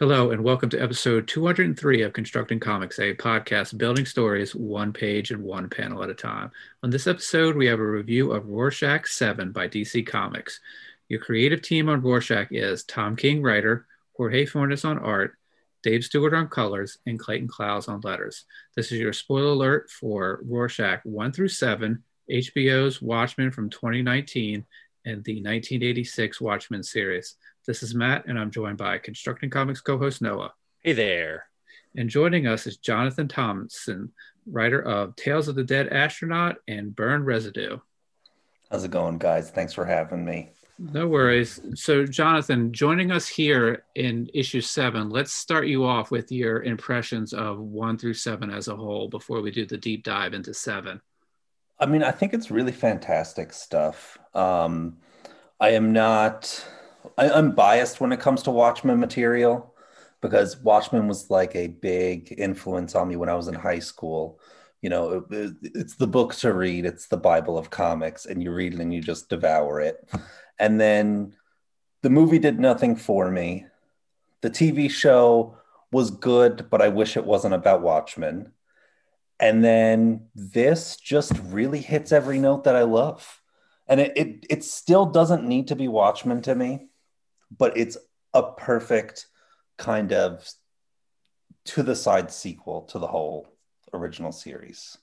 Hello, and welcome to episode 203 of Constructing Comics, a podcast building stories one page and one panel at a time. On this episode, we have a review of Rorschach 7 by DC Comics. Your creative team on Rorschach is Tom King, writer, Jorge Fornes on art, Dave Stewart on colors, and Clayton Cowles on letters. This is your spoiler alert for Rorschach 1 through 7, HBO's Watchmen from 2019, and the 1986 Watchmen series. This is Matt, and I'm joined by Constructing Comics co host Noah. Hey there. And joining us is Jonathan Thompson, writer of Tales of the Dead Astronaut and Burn Residue. How's it going, guys? Thanks for having me. No worries. So, Jonathan, joining us here in issue seven, let's start you off with your impressions of one through seven as a whole before we do the deep dive into seven. I mean, I think it's really fantastic stuff. Um, I am not I, I'm biased when it comes to Watchmen material because Watchmen was like a big influence on me when I was in high school. You know, it, it's the book to read, it's the Bible of comics, and you read it and you just devour it. And then the movie did nothing for me. The TV show was good, but I wish it wasn't about Watchmen. And then this just really hits every note that I love. And it, it, it still doesn't need to be Watchmen to me but it's a perfect kind of to the side sequel to the whole original series.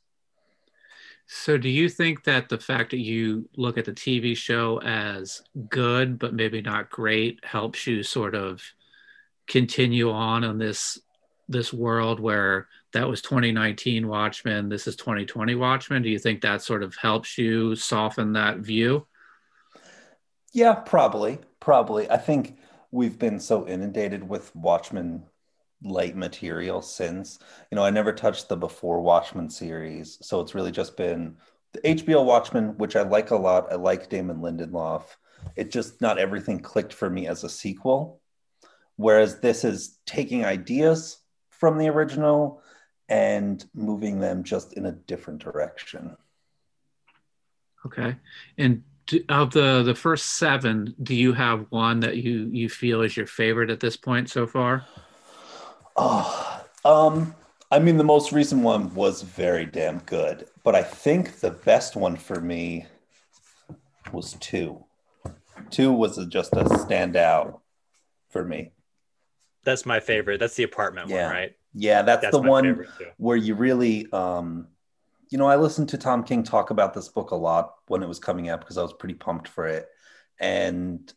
So, do you think that the fact that you look at the TV show as good, but maybe not great, helps you sort of continue on in this this world where that was 2019 Watchmen, this is 2020 Watchmen? Do you think that sort of helps you soften that view? Yeah, probably. Probably. I think we've been so inundated with Watchmen light material since. You know, I never touched the before Watchmen series. So it's really just been the HBO Watchmen, which I like a lot. I like Damon Lindelof. It just not everything clicked for me as a sequel. Whereas this is taking ideas from the original and moving them just in a different direction. Okay. And of the the first seven, do you have one that you you feel is your favorite at this point so far? Oh, um, I mean, the most recent one was very damn good, but I think the best one for me was two. Two was just a standout for me. That's my favorite. That's the apartment yeah. one, right? Yeah, that's, that's the one where you really um you know, I listened to Tom King talk about this book a lot when it was coming out because I was pretty pumped for it. And,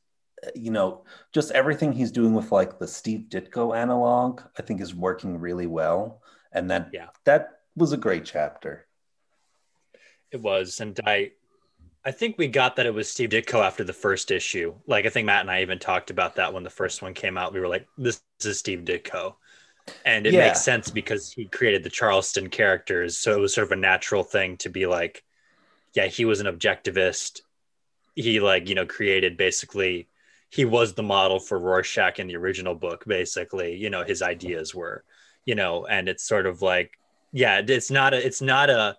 you know, just everything he's doing with like the Steve Ditko analog, I think is working really well. And that, yeah, that was a great chapter. It was. And I, I think we got that it was Steve Ditko after the first issue. Like, I think Matt and I even talked about that when the first one came out. We were like, this is Steve Ditko and it yeah. makes sense because he created the Charlton characters, so it was sort of a natural thing to be like, yeah, he was an objectivist. He like you know created basically he was the model for Rorschach in the original book. Basically, you know his ideas were, you know, and it's sort of like yeah, it's not a it's not a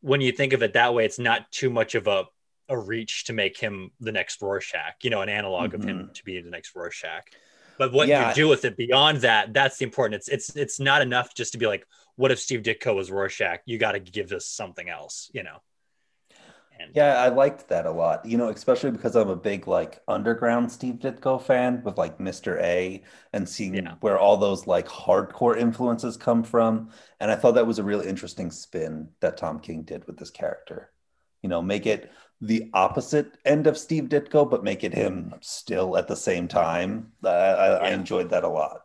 when you think of it that way, it's not too much of a a reach to make him the next Rorschach, you know, an analog mm-hmm. of him mm-hmm. to be the next Rorschach but what yeah. you do with it beyond that that's the important. It's it's it's not enough just to be like what if steve ditko was rorschach? You got to give us something else you know? And, yeah i liked that a lot you know especially because i'm a big like underground steve ditko fan with like mr a and seeing yeah. where all those like hardcore influences come from. And i thought that was a really interesting spin that tom king did with this character. You know make it the opposite end of Steve Ditko, but make it him still at the same time. I, I, yeah. I enjoyed that a lot.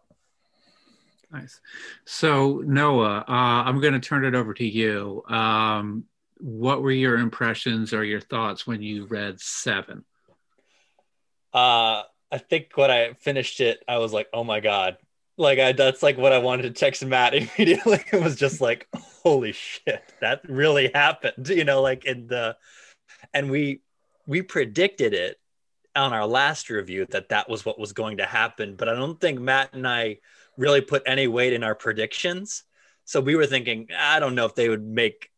Nice. So Noah, uh, I'm going to turn it over to you. Um, what were your impressions or your thoughts when you read Seven? Uh, I think when I finished it, I was like, "Oh my god!" Like I, that's like what I wanted to text Matt immediately. it was just like, "Holy shit, that really happened!" You know, like in the and we we predicted it on our last review that that was what was going to happen but i don't think matt and i really put any weight in our predictions. So we were thinking i don't know if they would make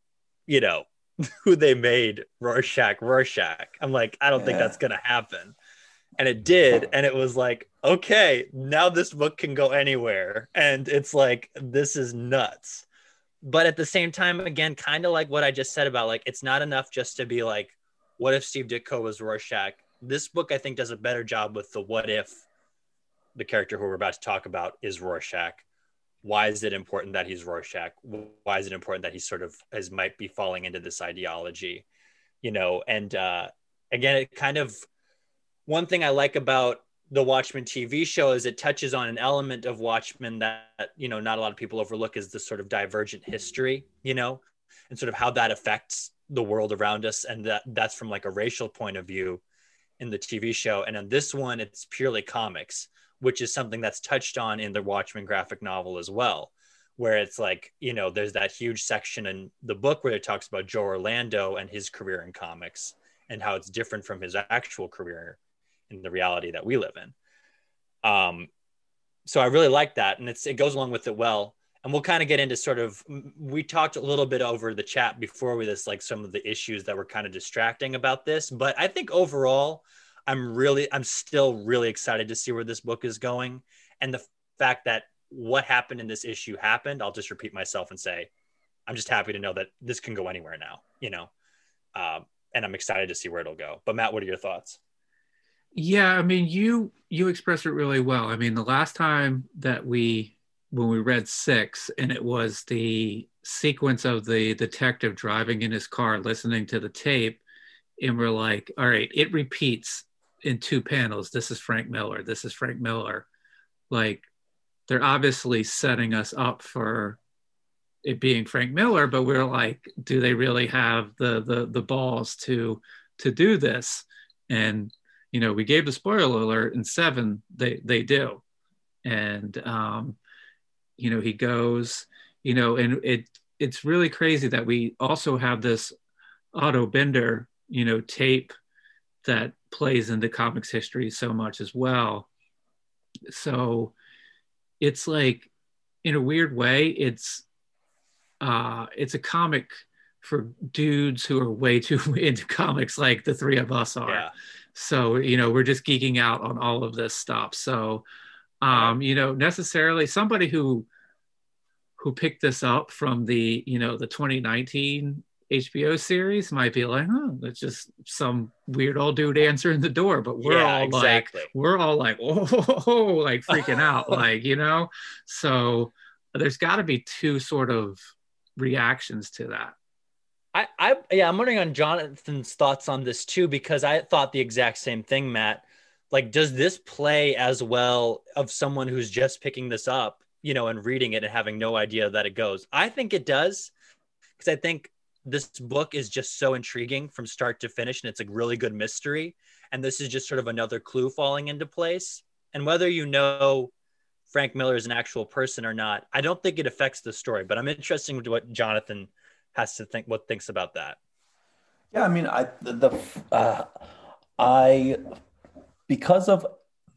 you know who they made rorschach rorschach. I'm like i don't yeah. think that's going to happen. And it did and it was like okay now this book can go anywhere. And it's like this is nuts. But at the same time again kind of like what i just said about like it's not enough just to be like what if steve ditko was rorschach. This book i think does a better job with the what if the character who we're about to talk about is rorschach. Why is it important that he's rorschach? Why is it important that he sort of as might be falling into this ideology you know? And uh again it kind of one thing I like about the Watchmen TV show is it touches on an element of Watchmen that you know not a lot of people overlook is this sort of divergent history, you know, and sort of how that affects the world around us, and that that's from like a racial point of view in the TV show. And on this one, it's purely comics, which is something that's touched on in the Watchmen graphic novel as well, where it's like you know there's that huge section in the book where it talks about Joe Orlando and his career in comics and how it's different from his actual career in the reality that we live in. Um, so I really like that, and it's it goes along with it well. And we'll kind of get into sort of we talked a little bit over the chat before with this, like some of the issues that were kind of distracting about this. But I think overall, I'm really I'm still really excited to see where this book is going, and the fact that what happened in this issue happened. I'll just repeat myself and say, I'm just happy to know that this can go anywhere now. You know. Um, and I'm excited to see where it'll go. But Matt, what are your thoughts? Yeah, I mean, you you expressed it really well. I mean, the last time that we when we read six, and it was the sequence of the detective driving in his car, listening to the tape, and we're like, all right, it repeats in two panels. This is Frank Miller. This is Frank Miller. Like, they're obviously setting us up for it being Frank Miller, but we're like, do they really have the the the balls to to do this? And you know, we gave the spoiler alert in seven, they they do. And um, you know, he goes, you know, and it it's really crazy that we also have this Otto Binder, you know, tape that plays into comics history so much as well. So it's like in a weird way, it's uh it's a comic for dudes who are way too into comics like the three of us are. Yeah so you know we're just geeking out on all of this stuff so um you know necessarily somebody who who picked this up from the you know the 2019 HBO series might be like, oh, it's just some weird old dude answering the door. But we're yeah, all exactly. like, we're all like, oh, like freaking out, like, you know? So there's got to be two sort of reactions to that. I, I yeah, I'm wondering on Jonathan's thoughts on this too, because I thought the exact same thing, Matt. Like, does this play as well of someone who's just picking this up, you know, and reading it and having no idea that it goes? I think it does, because I think this book is just so intriguing from start to finish, and it's a really good mystery. And this is just sort of another clue falling into place. And whether you know Frank Miller is an actual person or not, I don't think it affects the story. But I'm interested in what Jonathan has to think what thinks about that. Yeah, I mean, I the uh, I because of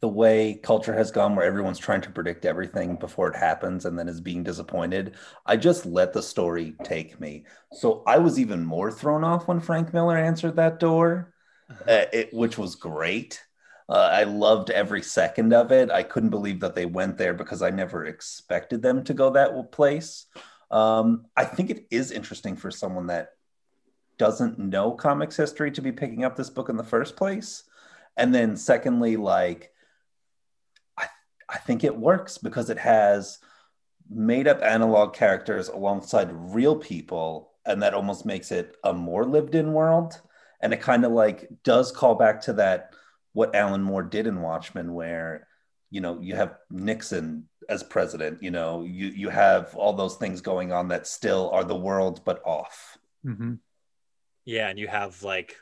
the way culture has gone, where everyone's trying to predict everything before it happens and then is being disappointed. I just let the story take me. So I was even more thrown off when Frank Miller answered that door, uh-huh. uh, it, which was great. Uh, I loved every second of it. I couldn't believe that they went there because I never expected them to go that place. Um, I think it is interesting for someone that doesn't know comics history to be picking up this book in the first place. And then, secondly, like, I, I think it works because it has made up analog characters alongside real people, and that almost makes it a more lived in world. And it kind of like does call back to that what Alan Moore did in Watchmen, where you know you have Nixon as president you know you you have all those things going on that still are the world but off mm-hmm. yeah and you have like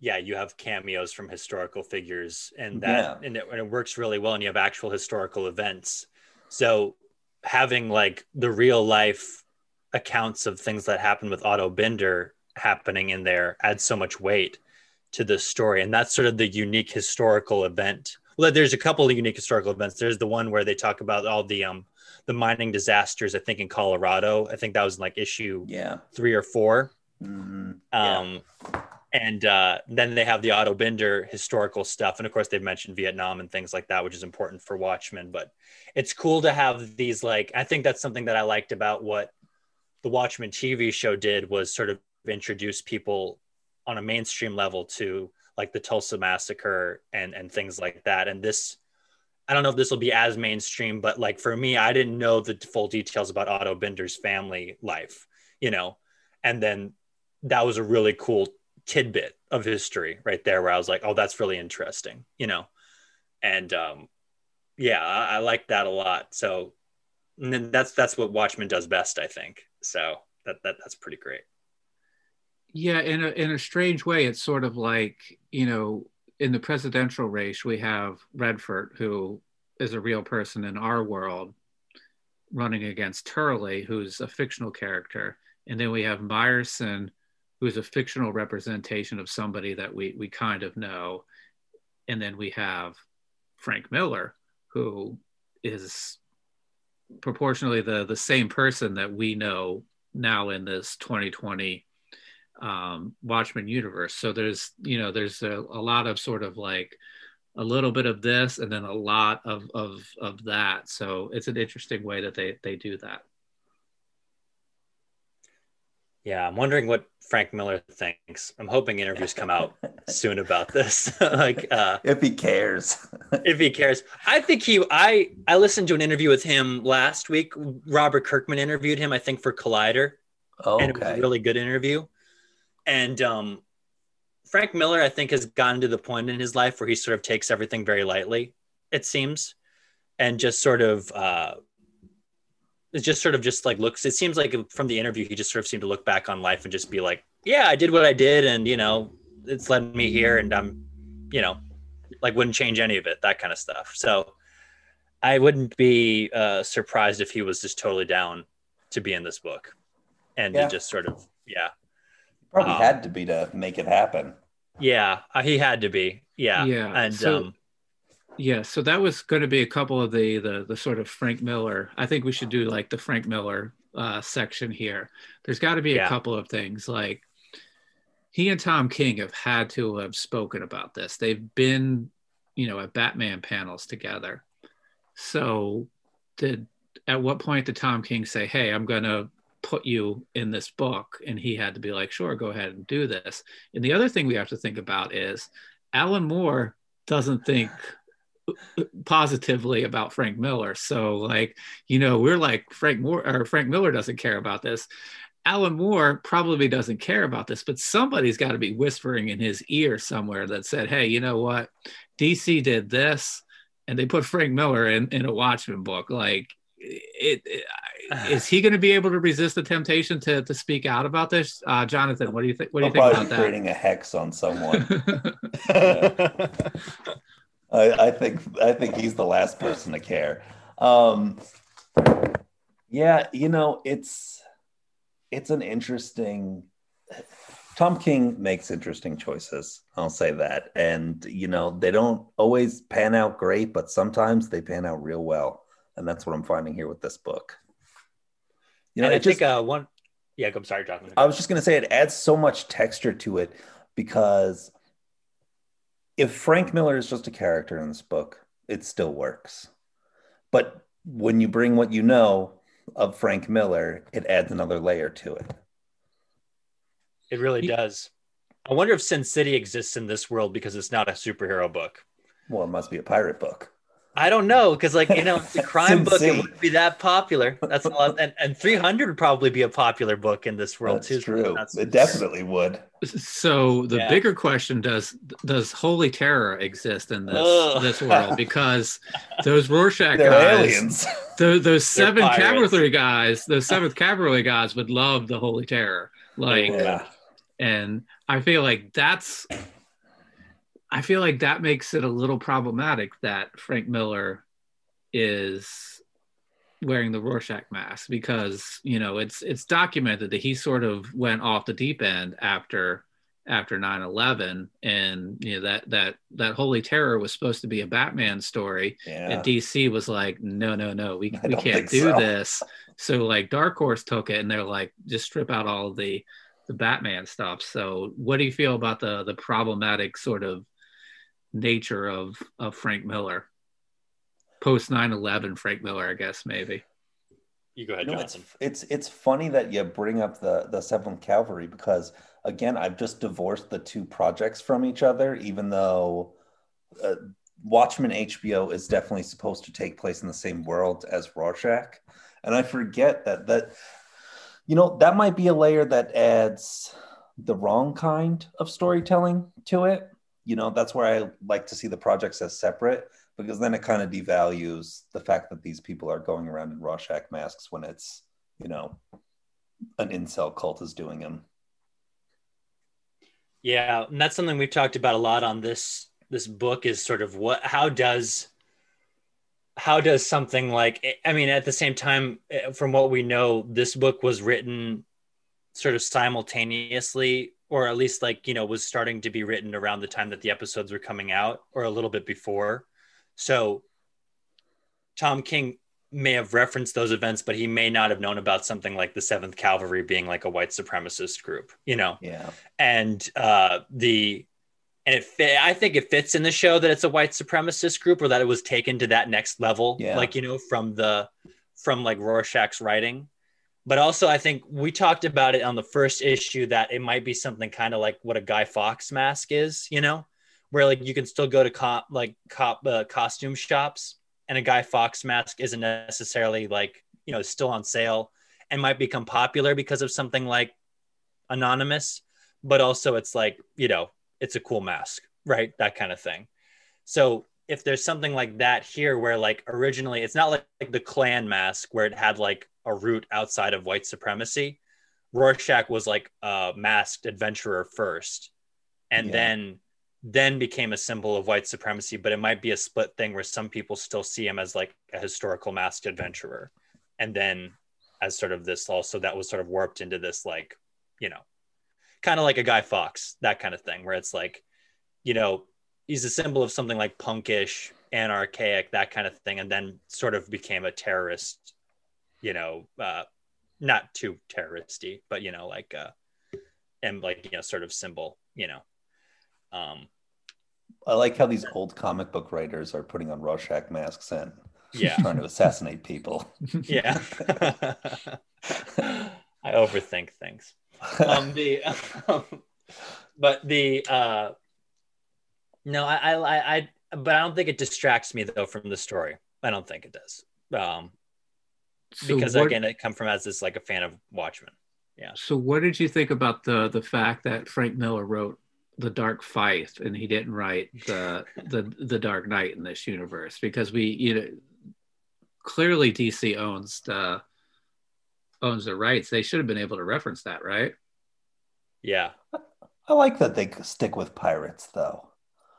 yeah you have cameos from historical figures and that yeah. and, it, and it works really well and you have actual historical events so having like the real life accounts of things that happened with otto binder happening in there adds so much weight to the story and that's sort of the unique historical event well, there's a couple of unique historical events. There's the one where they talk about all the um the mining disasters. I think in Colorado. I think that was like issue yeah three or 4 mm-hmm. Um, And uh, then they have the Otto Binder historical stuff, and of course they've mentioned Vietnam and things like that, which is important for Watchmen. But it's cool to have these like I think that's something that I liked about what the Watchmen TV show did was sort of introduce people on a mainstream level to like the Tulsa massacre and and things like that. And this I don't know if this will be as mainstream, but like for me, I didn't know the full details about Otto Binder's family life, you know. And then that was a really cool tidbit of history right there where I was like, oh, that's really interesting, you know. And um yeah, I, I like that a lot. So that's that's what Watchmen does best, I think. So that, that that's pretty great. Yeah, in a in a strange way, it's sort of like you know, in the presidential race, we have Redford, who is a real person in our world, running against Turley, who's a fictional character, and then we have Myerson, who's a fictional representation of somebody that we we kind of know, and then we have Frank Miller, who is proportionally the the same person that we know now in this 2020 um, Watchmen universe. So there's you know there's a, a lot of sort of like a little bit of this and then a lot of of of that. So it's an interesting way that they they do that. Yeah, I'm wondering what Frank Miller thinks. I'm hoping interviews come out soon about this. like uh if he cares. if he cares. I think he I I listened to an interview with him last week. Robert Kirkman interviewed him, I think, for Collider. Oh, okay. And it was a really good interview. And um Frank Miller, I think, has gotten to the point in his life where he sort of takes everything very lightly, it seems, and just sort of uh it just sort of just like looks it seems like from the interview he just sort of seemed to look back on life and just be like yeah i did what i did and you know it's led me here and i'm you know like wouldn't change any of it that kind of stuff. So i wouldn't be uh, surprised if he was just totally down to be in this book. And yeah. just sort of yeah. Probably um, had to be to make it happen. Yeah uh, he had to be. Yeah. Yeah and so- um yeah, so that was going to be a couple of the the the sort of Frank Miller. I think we should do like the Frank Miller uh, section here. There's got to be Yeah. a couple of things like he and Tom King have had to have spoken about this. They've been, you know, at Batman panels together. So, did at what point did Tom King say, "Hey, I'm going to put you in this book," and he had to be like, "Sure, go ahead and do this." And the other thing we have to think about is Alan Moore doesn't think positively about Frank Miller. So like, you know, we're like Frank Moore or Frank Miller doesn't care about this. Alan Moore probably doesn't care about this, but somebody's got to be whispering in his ear somewhere that said, "Hey, you know what? DC did this, and they put Frank Miller in in a Watchmen book. Like, it, it is he going to be able to resist the temptation to to speak out about this? Uh, Jonathan, what do you think? What do you I'll think about be creating a hex on someone I, I think I think he's the last person to care. Um, yeah, you know, it's it's an interesting. Tom King makes interesting choices. I'll say that, and you know, they don't always pan out great, but sometimes they pan out real well, and that's what I'm finding here with this book. You know, and I just, think uh, one yeah i'm sorry Jonathan. I was just gonna say it adds so much texture to it because if Frank Miller is just a character in this book, it still works. But when you bring what you know of Frank Miller, it adds another layer to it. it really does i wonder if sin city exists in this world because it's not a superhero book Well, it must be a pirate book. I don't know because, like, you know, it's a crime book. It wouldn't be that popular. That's a lot, and, and 300 would probably be a popular book in this world That's too. true. That's- It definitely would. So the Yeah. bigger question does does holy terror exist in this Ugh. this world? Because those Rorschach They're guys, aliens. tho- those seven pirates. cavalry guys, those seventh cavalry guys would love the holy terror. Like, Yeah. and I feel like that's, I feel like that makes it a little problematic that Frank Miller is wearing the Rorschach mask because you know it's it's documented that he sort of went off the deep end after after 9-11 and you know that that that holy terror was supposed to be a batman story Yeah. and dc was like no no no we, I we can't do so. this so like dark horse took it and they're like just strip out all the the Batman stuff. So, what do you feel about the the problematic sort of nature of of Frank Miller post 9/11? Frank Miller, I guess maybe. You go ahead, You know, Johnson. it's, it's it's funny that you bring up the the Seventh Cavalry because again, I've just divorced the two projects from each other, even though uh, Watchmen HBO is definitely supposed to take place in the same world as Rorschach, and I forget that that you know that might be a layer that adds the wrong kind of storytelling to it. You know, that's where I like to see the projects as separate because then it kind of devalues the fact that these people are going around in Rorschach masks when it's, you know, an incel cult is doing them. Yeah, and that's something we've talked about a lot on this this book is sort of what how does how does something like I mean at the same time eh, from what we know this book was written sort of simultaneously or at least like you know was starting to be written around the time that the episodes were coming out or a little bit before. So Tom King may have referenced those events but he may not have known about something like the 7th Cavalry being like a white supremacist group, you know Yeah. and uh, the and it fit, I think it fits in the show that it's a white supremacist group or that it was taken to that next level, Yeah. like you know from the from like Rorschach's writing. But also, I think we talked about it on the first issue that it might be something kind of like what a Guy Fawkes mask is, you know, where like you can still go to cop like cop uh, costume shops and a Guy Fawkes mask isn't necessarily like you know still on sale and might become popular because of something like anonymous but also it's like you know it's a cool mask right? That kind of thing. So if there's something like that here where like originally it's not like, like the Klan mask where it had like a root outside of white supremacy rorschach was like a masked adventurer first and Yeah. then then became a symbol of white supremacy but it might be a split thing where some people still see him as like a historical masked adventurer and then as sort of this also that was sort of warped into this like you know kind of like a guy fawkes that kind of thing where it's like you know he's a symbol of something like punkish anarchaic that kind of thing and then sort of became a terrorist you know uh not too terroristy but you know like uh and like you know sort of symbol you know. Um I like how these old comic book writers are putting on Rorschach masks and yeah. trying to assassinate people. yeah. I overthink things. Um the but the uh no I, I i i but i don't think it distracts me though from the story. I don't think it does. Um So because what- again it come from as this like a fan of watchmen Yeah. So what did you think about the the fact that Frank Miller wrote the Dark Fight and he didn't write the the the Dark Knight in this universe because we you know clearly DC owns the owns the rights. They should have been able to reference that, right? yeah I like that they stick with pirates though.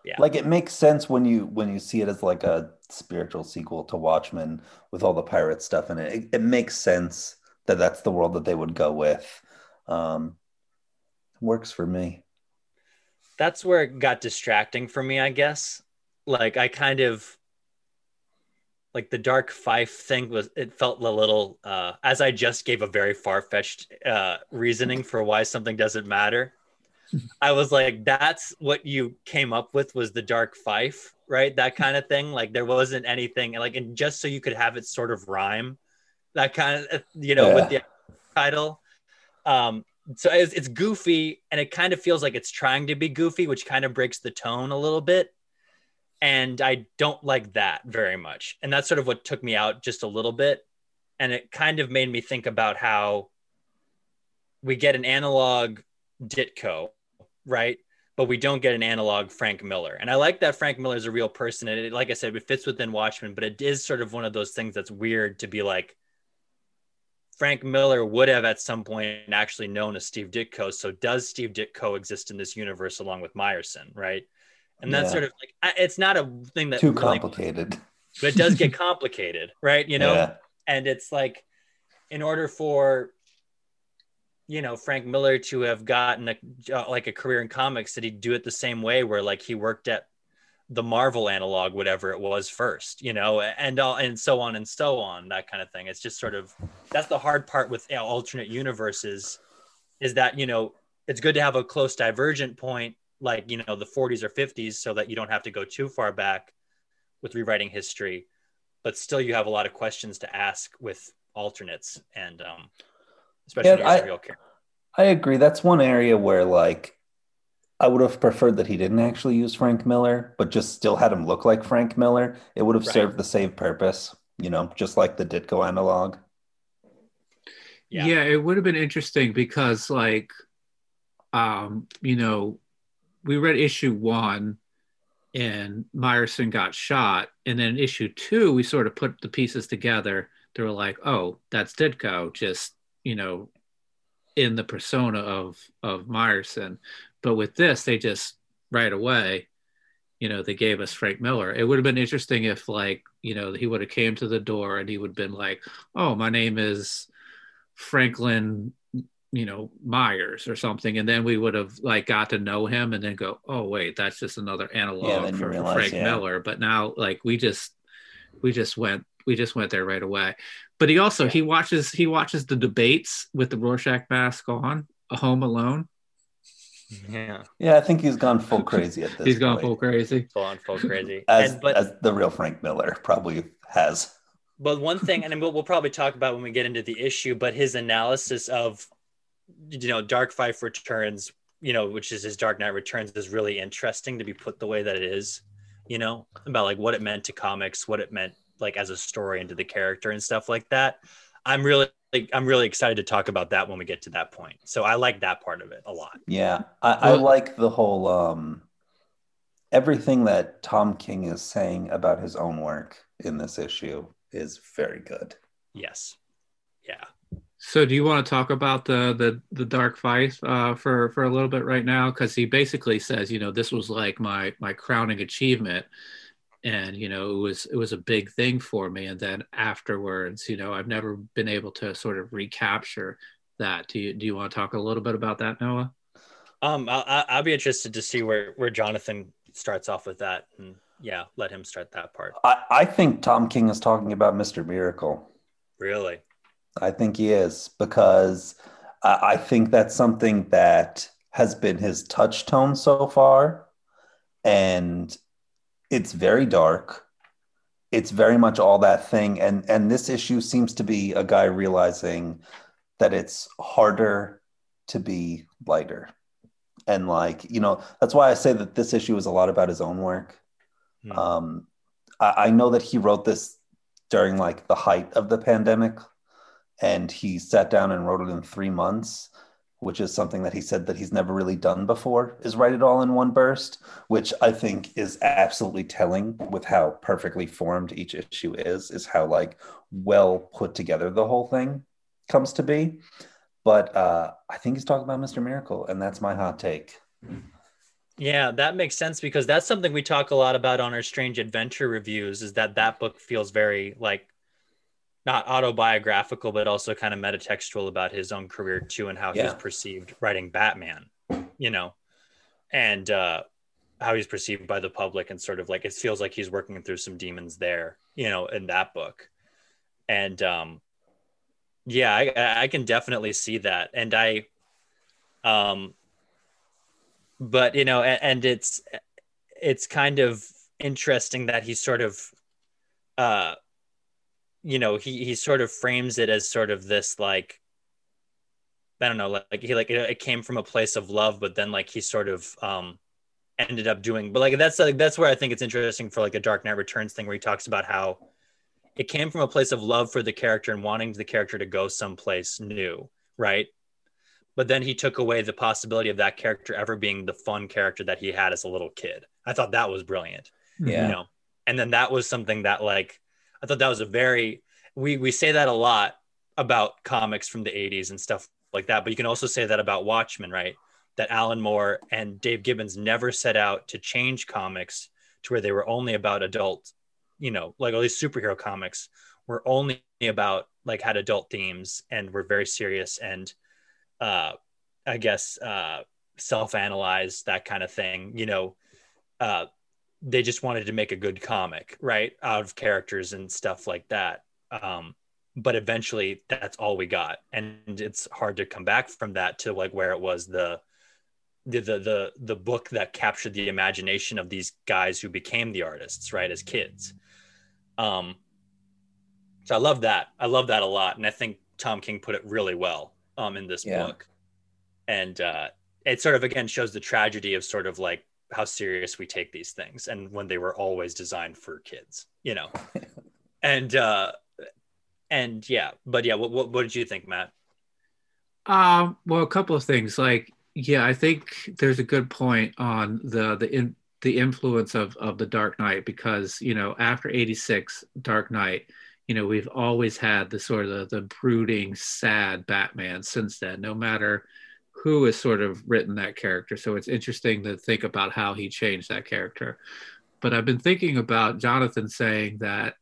Yeah. Like it makes sense when you when you see it as like a spiritual sequel to Watchmen with all the pirate stuff in it. It, it makes sense that that's the world that they would go with. Um, works for me. that's where it got distracting for me, I guess. Like I kind of like the dark fife thing was it felt a little uh as I just gave a very far-fetched uh reasoning for why something doesn't matter. I was like, that's what you came up with was the dark fife, right? That kind of thing. Like there wasn't anything like and just so you could have it sort of rhyme, that kind of you know, with the title. Um so it's, it's goofy and it kind of feels like it's trying to be goofy which kind of breaks the tone a little bit and i don't like that very much and that's sort of what took me out just a little bit and it kind of made me think about how we get an analog ditko right but we don't get an analog frank miller and i like that frank miller is a real person and it, like i said it fits within watchmen but it is sort of one of those things that's weird to be like Frank Miller would have at some point actually known a Steve Ditko. So does Steve Ditko exist in this universe along with Myerson, right? And that's Yeah. sort of like it's not a thing that Too really, complicated. but it does get complicated, right? You know, Yeah. and it's like in order for you know Frank Miller to have gotten a uh, like a career in comics, did he do it the same way where like he worked at the Marvel analog, whatever it was first, you know, and all and so on and so on, that kind of thing. It's just sort of that's the hard part with you know, alternate universes, is that you know it's good to have a close divergent point like you know the 40s or 50s so that you don't have to go too far back with rewriting history but still you have a lot of questions to ask with alternates and um especially Yeah, when there's real character I agree. That's one area where like I would have preferred that he didn't actually use Frank Miller, but just still had him look like Frank Miller. It would have Right. served the same purpose, you know, just like the Ditko analog. Yeah. yeah it would have been interesting because like um you know we read issue one and Myerson got shot and then issue two we sort of put the pieces together they were like oh that's Ditko just you know in the persona of of Myerson but with this they just right away you know they gave us Frank Miller it would have been interesting if like you know he would have came to the door and he would have been like oh my name is Franklin, you know, Myers or something, and then we would have like got to know him, and then go, oh wait, that's just another analog for, for realize, Frank yeah. Miller. But now, like, we just we just went we just went there right away. But he also he watches he watches the debates with the Rorschach mask on, a Home Alone. yeah Yeah, I think he's gone full crazy at this He's gone point. full crazy. full on full crazy as, and but as the real Frank Miller probably has. But one thing, and we'll, we'll probably talk about when we get into the issue, but his analysis of, you know, Dark Five Returns, you know, which is his Dark Knight Returns, is really interesting to be put the way that it is, you know, about like what it meant to comics, what it meant like as a story into the character and stuff like that. I'm really, like, I'm really excited to talk about that when we get to that point. So I like that part of it a lot. Yeah, I, I like the whole um, everything that Tom King is saying about his own work in this issue is very good. Yes. Yeah. So, do you want to talk about the the the Dark Fight uh, for for a little bit right now? Because he basically says, you know, this was like my my crowning achievement, and you know, it was it was a big thing for me. And then afterwards, you know, I've never been able to sort of recapture that. Do you do you want to talk a little bit about that, Noah? Um, I'll, I'll I'll be interested to see where, where Jonathan starts off with that. And yeah, let him start that part. I, I think Tom King is talking about Mr. Miracle. Really? I think he is because I, I think that's something that has been his touchstone so far. And it's very dark. It's very much all that thing. And and this issue seems to be a guy realizing that it's harder to be lighter. And like, you know, that's why I say that this issue is a lot about his own work. Hmm. Um, I, I know that he wrote this during like the height of the pandemic, and he sat down and wrote it in three months, which is something that he said that he's never really done before. Is write it all in one burst, which I think is absolutely telling with how perfectly formed each issue is. Is how like well put together the whole thing comes to be. But uh, I think he's talking about Mr. Miracle, and that's my hot take. Yeah, that makes sense because that's something we talk a lot about on our Strange Adventure reviews. Is that that book feels very like not autobiographical, but also kind of metatextual about his own career too, and how Yeah. he's perceived writing Batman. You know, and uh, how he's perceived by the public, and sort of like it feels like he's working through some demons there. You know, in that book, and um, yeah, I, I can definitely see that, and I, um, but you know, and, and it's it's kind of interesting that he's sort of, uh, you know, he he sort of frames it as sort of this like, I don't know, like, he like it, it came from a place of love, but then like he sort of um ended up doing, but like that's like that's where I think it's interesting for like a Dark Knight Returns thing where he talks about how it came from a place of love for the character and wanting the character to go someplace new, right? But then he took away the possibility of that character ever being the fun character that he had as a little kid. I thought that was brilliant Yeah. you know and then that was something that like i thought that was a very we we say that a lot about comics from the 80s and stuff like that but you can also say that about watchmen right? That alan moore and dave gibbons never set out to change comics to where they were only about adult you know like all these superhero comics were only about like had adult themes and were very serious and uh i guess uh self-analyze that kind of thing you know? Uh they just wanted to make a good comic, right? Out of characters and stuff like that. Um, but eventually that's all we got. And it's hard to come back from that to like where it was the the, the the the book that captured the imagination of these guys who became the artists right as kids um so i love that i love that a lot and i think tom king put it really well um in this Yeah. book and uh it sort of again shows the tragedy of sort of like how serious we take these things and when they were always designed for kids you know and uh and yeah but yeah what, what, what did you think matt Um, well, a couple of things. Like, yeah, I think there's a good point on the the in, the influence of of the Dark Knight because you know after '86 Dark Knight, you know we've always had the sort of the brooding, sad Batman since then. No matter who has sort of written that character, so it's interesting to think about how he changed that character. But I've been thinking about Jonathan saying that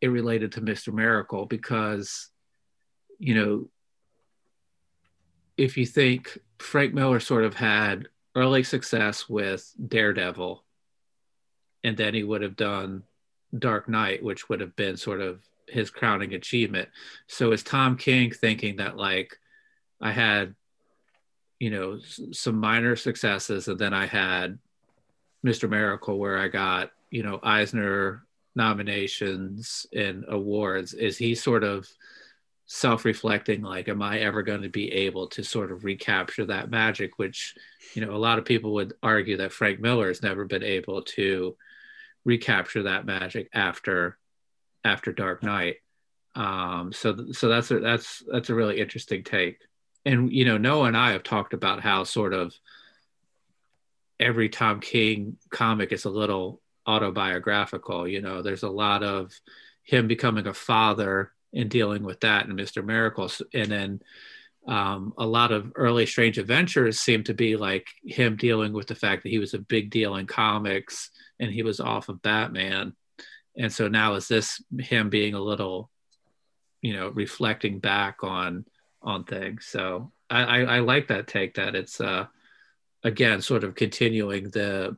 it related to Mr. Miracle because, you know, if you think Frank Miller sort of had early success with Daredevil, and then he would have done Dark Knight, which would have been sort of his crowning achievement. So is Tom King thinking that like I had, you know, some minor successes, and then I had Mr. Miracle, where I got you know Eisner nominations and awards. Is he sort of self-reflecting like am i ever going to be able to sort of recapture that magic which you know a lot of people would argue that frank miller has never been able to recapture that magic after after dark knight um so so that's a that's that's a really interesting take and you know noah and i have talked about how sort of every tom king comic is a little autobiographical you know there's a lot of him becoming a father and dealing with that and Mr. Miracles. And then um, a lot of early Strange Adventures seem to be like him dealing with the fact that he was a big deal in comics and he was off of Batman. And so now is this him being a little, you know, reflecting back on on things. So I, I, I like that take that it's uh again sort of continuing the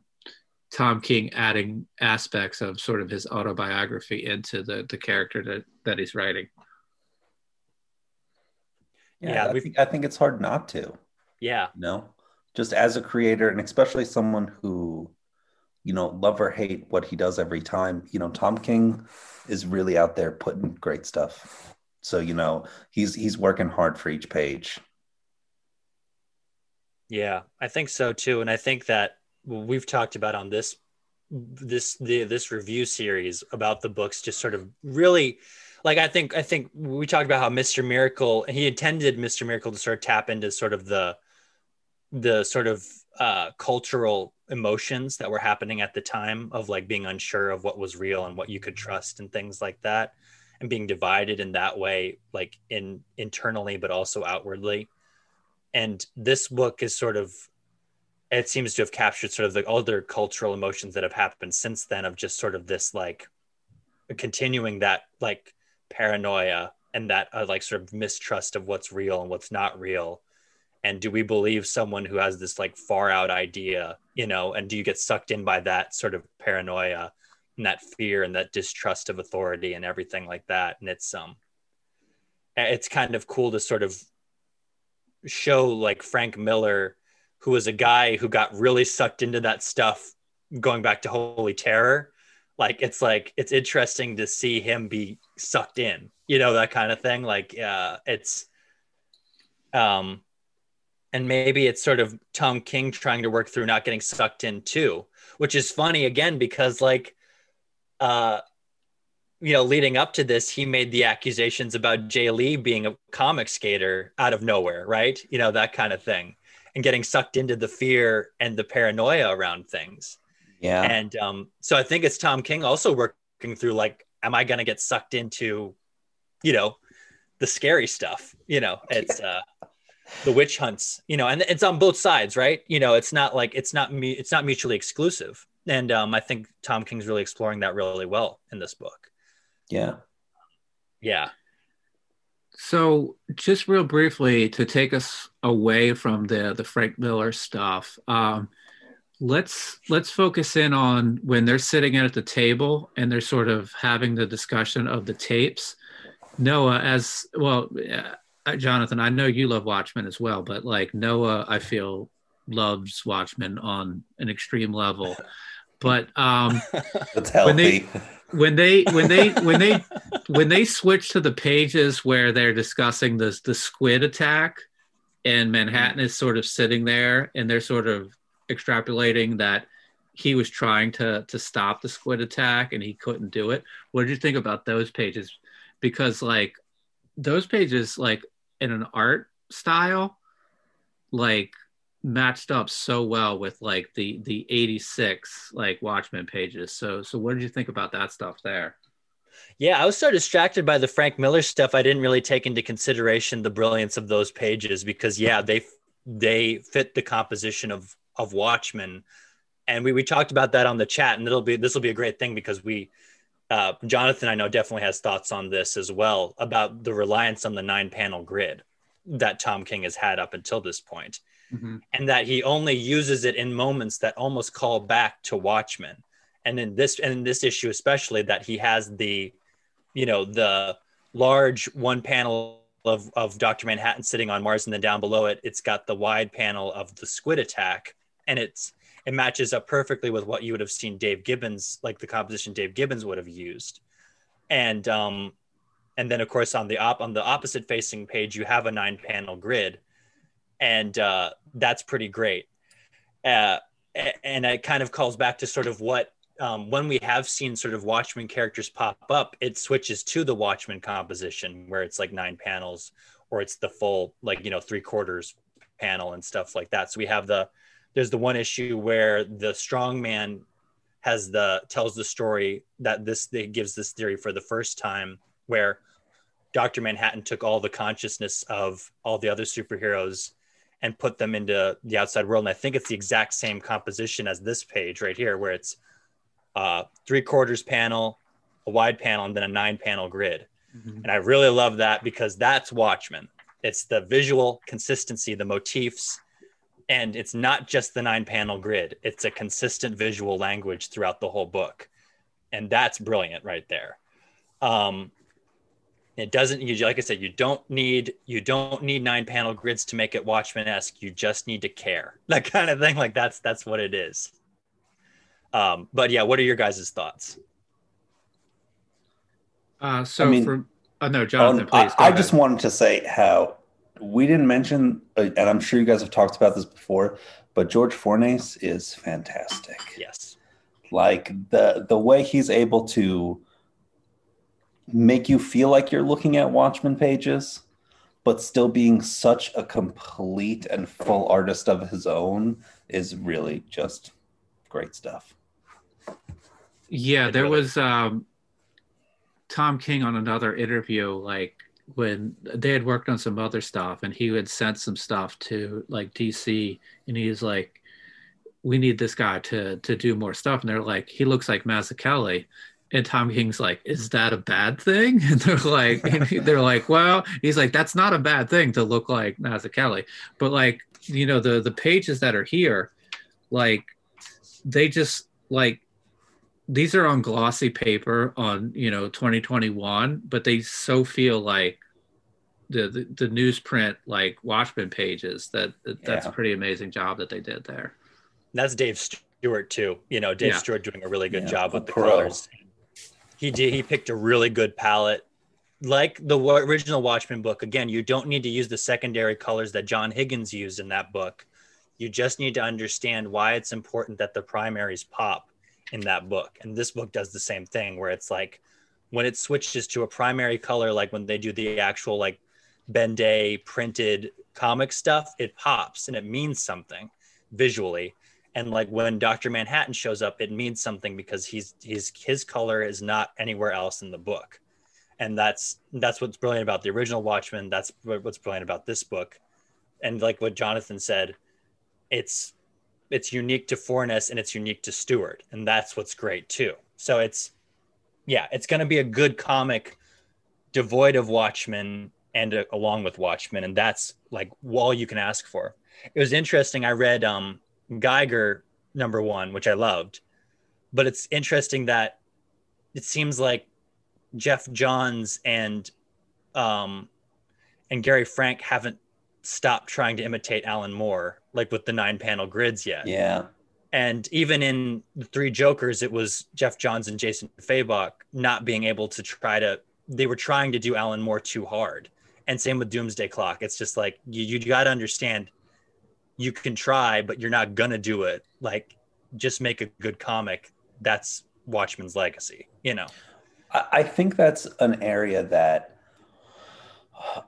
Tom King adding aspects of sort of his autobiography into the the character that that he's writing. Yeah, Yeah, I, think, I think it's hard not to. yeah You know, just as a creator, and especially someone who, you know, love or hate what he does every time. You know, Tom King is really out there putting great stuff. So you know, he's he's working hard for each page. Yeah, I think so too, and I think that we've talked about on this this the this review series about the books just sort of really like I think I think we talked about how Mr. Miracle he intended Mr. Miracle to sort of tap into sort of the the sort of uh, cultural emotions that were happening at the time of like being unsure of what was real and what you could trust and things like that and being divided in that way like in internally but also outwardly. And this book is sort of it seems to have captured sort of the other cultural emotions that have happened since then of just sort of this like continuing that like paranoia and that uh, like sort of mistrust of what's real and what's not real. And do we believe someone who has this like far out idea you know and do you get sucked in by that sort of paranoia and that fear and that distrust of authority and everything like that. And it's um it's kind of cool to sort of show like Frank Miller who was a guy who got really sucked into that stuff going back to Holy Terror. Like it's like it's interesting to see him be sucked in you know that kind of thing. Like uh it's um and maybe it's sort of Tom King trying to work through not getting sucked in too which is funny again because like uh you know leading up to this he made the accusations about Jae Lee being a Comicsgater out of nowhere right you know that kind of thing and getting sucked into the fear and the paranoia around things Yeah, and um, so I think it's Tom King also working through like, am I going to get sucked into, you know, the scary stuff? You know, it's uh, the witch hunts. You know, and it's on both sides, right? You know, it's not like it's not me. It's not mutually exclusive. And um, I think Tom King's really exploring that really well in this book. yeah. Yeah, So, just real briefly to take us away from the the Frank Miller stuff, um, let's let's focus in on when they're sitting at the table and they're sort of having the discussion of the tapes. Noah, as well, uh, Jonathan, I know you love Watchmen as well, but like Noah, I feel loves Watchmen on an extreme level. But um, That's when they when they when they when they when they switch to the pages where they're discussing the the squid attack and Manhattan is sort of sitting there and they're sort of extrapolating that he was trying to to stop the squid attack and he couldn't do it. What did you think about those pages? Because like those pages like in an art style like matched up so well with like the the 86 like Watchmen pages. So so what did you think about that stuff there? Yeah, I was so distracted by the Frank Miller stuff. I didn't really take into consideration the brilliance of those pages because yeah, they they fit the composition of of Watchmen, and we we talked about that on the chat, and it'll be this will be a great thing because we. Uh, Jonathan, I know definitely has thoughts on this as well about the reliance on the nine panel grid that Tom King has had up until this point, and that he only uses it in moments that almost call back to Watchmen. And in this and in this issue especially that he has the you know the large one panel of, of dr manhattan sitting on mars and then down below it it's got the wide panel of the squid attack. And it's it matches up perfectly with what you would have seen dave gibbons like the composition dave gibbons would have used. And um and then of course on the op on the opposite facing page you have a nine panel grid and uh that's pretty great uh and it kind of calls back to sort of what um, when we have seen sort of Watchmen characters pop up, it switches to the Watchmen composition where it's like nine panels or it's the full like you know three quarters panel and stuff like that. So we have the there's the one issue where the strong man has the tells the story that this they gives this theory for the first time where Dr. Manhattan took all the consciousness of all the other superheroes and put them into the outside world. And I think it's the exact same composition as this page right here, where it's uh, three quarters panel, a wide panel, and then a nine panel grid. Mhm. And I really love that because that's Watchmen. It's the visual consistency, the motifs, and it's not just the nine panel grid. It's a consistent visual language throughout the whole book. And that's brilliant right there. Um, it doesn't you like I said, you don't need you don't need nine panel grids to make it Watchmen-esque. You just need to care. That kind of thing. Like that's that's what it is. Um, but yeah, what are your guys' thoughts? Uh, so I mean- for oh no, Jonathan, Um, please. I, go I just wanted to say how we didn't mention, uh, and I'm sure you guys have talked about this before, but George Fornes is fantastic. Yes. Like the the way he's able to make you feel like you're looking at Watchmen pages, but still being such a complete and full artist of his own is really just great stuff. Yeah, there was um, Tom King on another interview, like when they had worked on some other stuff, and he had sent some stuff to like DC, and he was like, "We need this guy to to do more stuff," and they're like, "He looks like Mazzucchelli." And Tom King's like, "Is mm-hmm. that a bad thing?" And they're like, and they're like, "Well," he's like, "That's not a bad thing to look like Mazzucchelli, but like, you know, the the pages that are here, like, they just like these are on glossy paper on you know 2021 but they so feel like the the, the newsprint like watchmen pages that, that that's Yeah. a pretty amazing job that they did there That's Dave Stewart too. You know, Dave Yeah. Stewart doing a really good Yeah, job with the pro. colors. He did. He picked a really good palette. Like the original Watchmen book, again, you don't need to use the secondary colors that John Higgins used in that book. You just need to understand why it's important that the primaries pop in that book. And this book does the same thing, where it's like when it switches to a primary color, like when they do the actual like Ben Day printed comic stuff, it pops and it means something visually and like when Dr. Manhattan shows up, it means something because he's he's his color is not anywhere else in the book, and that's that's what's brilliant about the original Watchmen. That's what's brilliant about this book, and like what Jonathan said, it's it's unique to Fornes and it's unique to Stewart, and that's what's great too. So it's yeah, it's going to be a good comic, devoid of Watchmen and uh, along with Watchmen, and that's like all you can ask for. It was interesting. I read um Geiger number one, which I loved. But it's interesting that it seems like Geoff Johns and um, and Gary Frank haven't stopped trying to imitate Alan Moore, like with the nine panel grids yet. Yeah. And even in the three Jokers, it was Geoff Johns and Jason Fabok not being able to try to, they were trying to do Alan Moore too hard. And same with Doomsday Clock. It's just like, you, you got to understand you can try, but you're not to do it. Like, just make a good comic. That's Watchmen's legacy, you know? I, I think that's an area that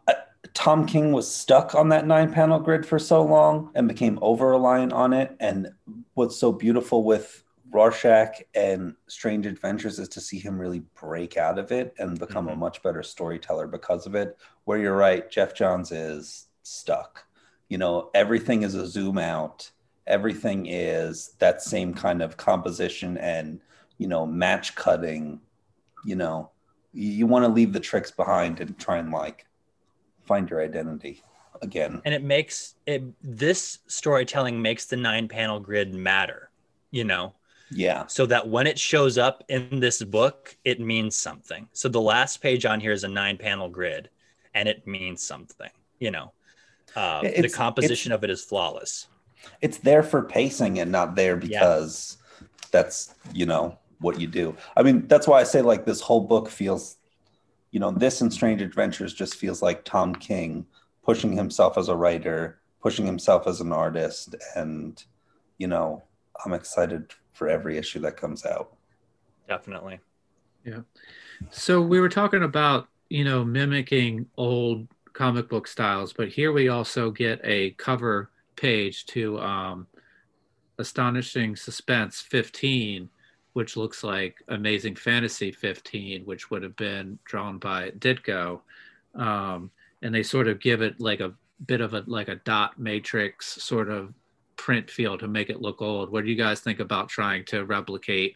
uh, Tom King was stuck on that nine panel grid for so long and became over reliant on it. And what's so beautiful with Rorschach and Strange Adventures is to see him really break out of it and become mm-hmm. a much better storyteller because of it. Where you're right, Geoff Johns is stuck. You know, everything is a zoom out, everything is that same kind of composition and, you know, match cutting. You know, you want to leave the tricks behind and try and like find your identity again. And it makes it this storytelling makes the nine panel grid matter, you know. Yeah. So that when it shows up in this book, it means something. So the last page on here is a nine panel grid and it means something, you know. Uh, the composition of it is flawless. It's there for pacing and not there because yeah. that's, you know, what you do. I mean, that's why I say like this whole book feels you know, this and Strange Adventures just feels like Tom King pushing himself as a writer, pushing himself as an artist, and you know, I'm excited for every issue that comes out. Definitely. Yeah. So we were talking about, you know, mimicking old comic book styles, but here we also get a cover page to um, Astonishing Suspense 15 which looks like Amazing Fantasy 15, which would have been drawn by Ditko. Um, and they sort of give it like a bit of a like a dot matrix sort of print feel to make it look old. What do you guys think about trying to replicate,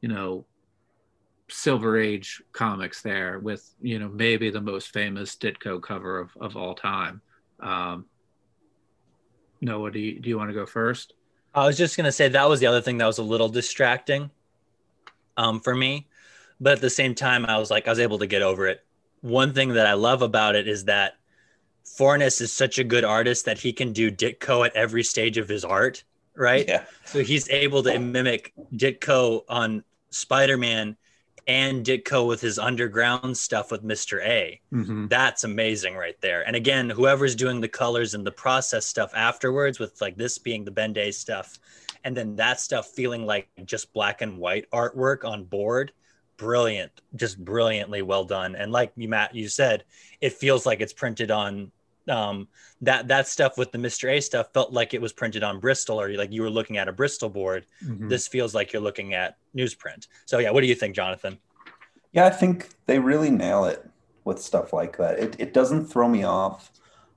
you know, Silver Age comics there with, you know, maybe the most famous Ditko cover of, of all time? Um, Noah, do you, do you want to go first? I was just going to say that was the other thing that was a little distracting um, for me. But at the same time, I was like, I was able to get over it. One thing that I love about it is that Fornes is such a good artist that he can do Ditko at every stage of his art, right? Yeah. So he's able to mimic Ditko on Spider Man and Ditko with his underground stuff with Mr. A. Mm-hmm. That's amazing right there. And again, whoever's doing the colors and the process stuff afterwards, with like this being the Ben Day stuff, and then that stuff feeling like just black and white artwork on board brilliant just brilliantly well done and like you matt you said it feels like it's printed on um that that stuff with the mr a stuff felt like it was printed on bristol or like you were looking at a bristol board. Mm-hmm. this feels like you're looking at newsprint. So yeah what do you think jonathan? Yeah i think they really nail it with stuff like that. It, it doesn't throw me off.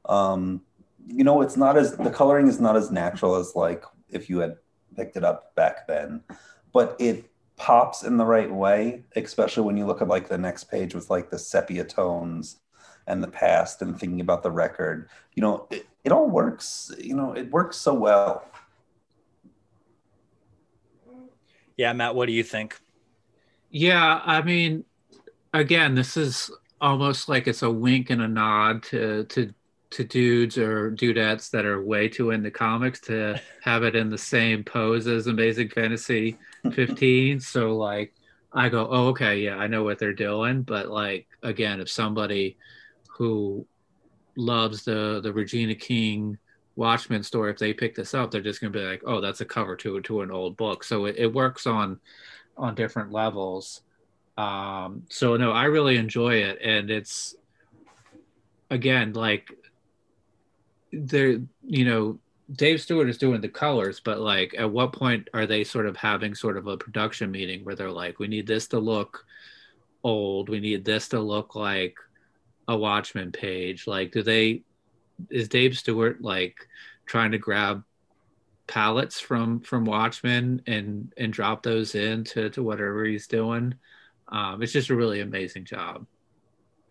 Um you know it's not as the coloring is not as natural as like if you had picked it up back then, but it pops in the right way, especially when you look at like the next page with like the sepia tones and the past and thinking about the record. You know, it, it all works, you know, it works so well. Yeah, Matt, what do you think? Yeah, I mean, again, this is almost like it's a wink and a nod to to to dudes or dudettes that are way too into comics to have it in the same pose as Amazing Fantasy 15. so like I go, oh okay, yeah, I know what they're doing. But like again, if somebody who loves the the Regina King Watchmen story, if they pick this up, they're just gonna be like, oh, that's a cover to to an old book. So it, it works on on different levels. Um, so no, I really enjoy it, and it's again like they're you know Dave Stewart is doing the colors, but like at what point are they sort of having sort of a production meeting where they're like, we need this to look old, we need this to look like a Watchmen page. Like, do they is Dave Stewart like trying to grab palettes from from Watchmen and and drop those into to whatever he's doing? Um, it's just a really amazing job.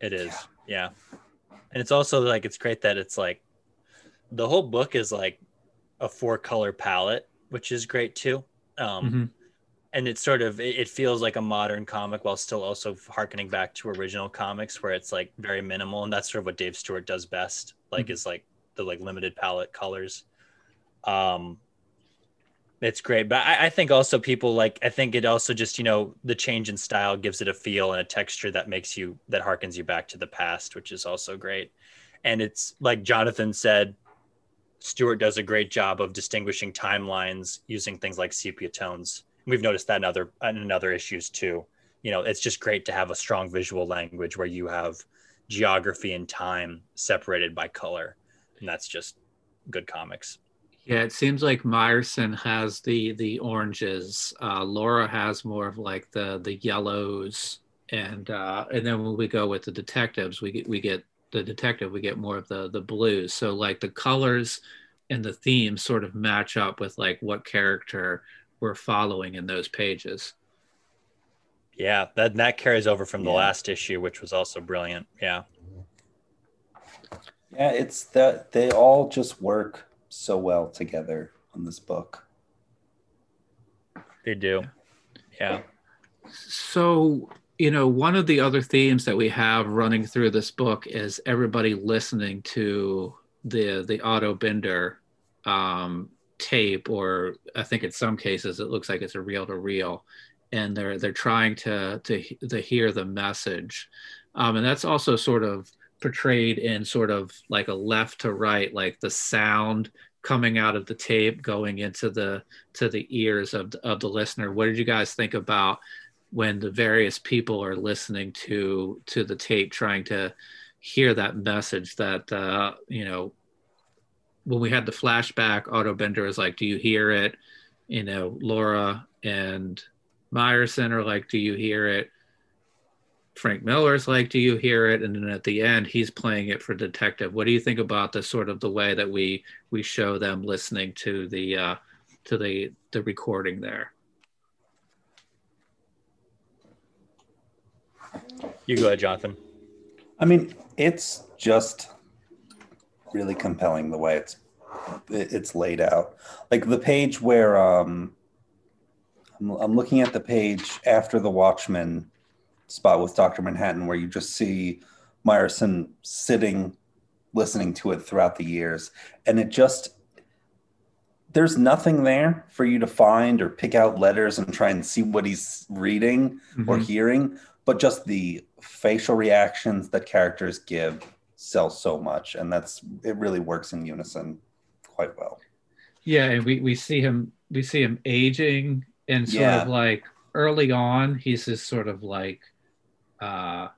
It is, yeah. yeah. And it's also like it's great that it's like the whole book is like a four color palette, which is great too. Um, mm-hmm. And it's sort of it, feels like a modern comic while still also harkening back to original comics where it's like very minimal, and that's sort of what Dave Stewart does best. Like mm-hmm. is like the like limited palette colors. Um, it's great, but I, I think also people like I think it also just you know the change in style gives it a feel and a texture that makes you that harkens you back to the past, which is also great. And it's like Jonathan said, stewart does a great job of distinguishing timelines using things like sepia tones. We've noticed that in other in other issues too. You know, it's just great to have a strong visual language where you have geography and time separated by color, and that's just good comics. Yeah, it seems like Myerson has the the oranges. Uh, Laura has more of like the the yellows, and uh, and then when we go with the detectives, we get we get the detective, we get more of the the blues. So like the colors and the themes sort of match up with like what character we're following in those pages. Yeah, that that carries over from the yeah. last issue, which was also brilliant. Yeah. Yeah, it's that they all just work so well together on this book. They do. Yeah. So, you know, one of the other themes that we have running through this book is everybody listening to the the Otto Binder um, tape, or I think in some cases it looks like it's a reel to reel, and they're they're trying to to to hear the message, um, and that's also sort of portrayed in sort of like a left to right, like the sound coming out of the tape going into the to the ears of of the listener. What did you guys think about when the various people are listening to to the tape, trying to hear that message that uh, you know when we had the flashback, Otto Binder is like, "Do you hear it?" You know, Laura and Myerson are like, "Do you hear it?" Frank Miller's like, "Do you hear it?" And then at the end, he's playing it for detective. What do you think about the sort of the way that we we show them listening to the uh, to the the recording there? You go ahead, Jonathan. I mean, it's just really compelling the way it's it's laid out. Like the page where um, I'm, I'm looking at the page after the Watchmen spot with Dr. Manhattan where you just see Myerson sitting listening to it throughout the years and it just there's nothing there for you to find or pick out letters and try and see what he's reading mm-hmm. or hearing but just the facial reactions that characters give sell so much and that's it really works in unison quite well yeah and we, we see him we see him aging and sort yeah. of like early on he's this sort of like uh,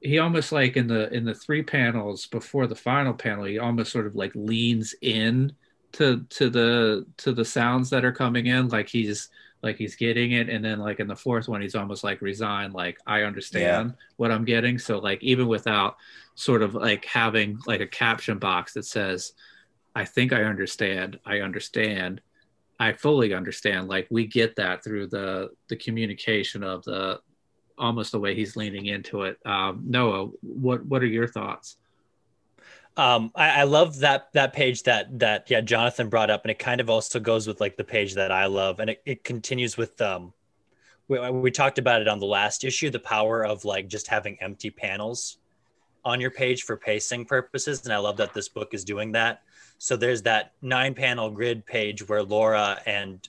he almost like in the in the three panels before the final panel he almost sort of like leans in to to the to the sounds that are coming in like he's like he's getting it and then like in the fourth one he's almost like resigned like i understand yeah. what i'm getting so like even without sort of like having like a caption box that says i think i understand i understand i fully understand like we get that through the the communication of the almost the way he's leaning into it. Um, Noah, what what are your thoughts? Um, I, I, love that that page that that yeah Jonathan brought up, and it kind of also goes with like the page that I love, and it, it continues with um, we, we talked about it on the last issue, the power of like just having empty panels on your page for pacing purposes, and I love that this book is doing that. So there's that nine panel grid page where Laura and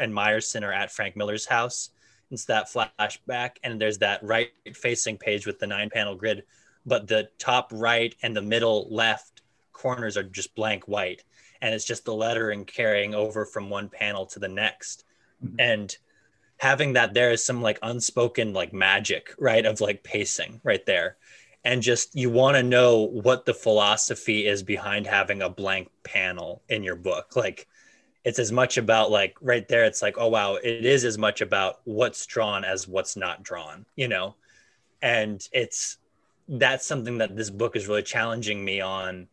and Myerson are at Frank Miller's house, it's that flashback and there's that right facing page with the nine panel grid but the top right and the middle left corners are just blank white. And it's just the lettering carrying over from one panel to the next. Mm-hmm. and having that there is some like unspoken like magic right of like pacing right there. And just you want to know what the philosophy is behind having a blank panel in your book. Like it's as much about like right there it's like oh wow it is as much about what's drawn as what's not drawn you know? And it's that's something that this book is really challenging me on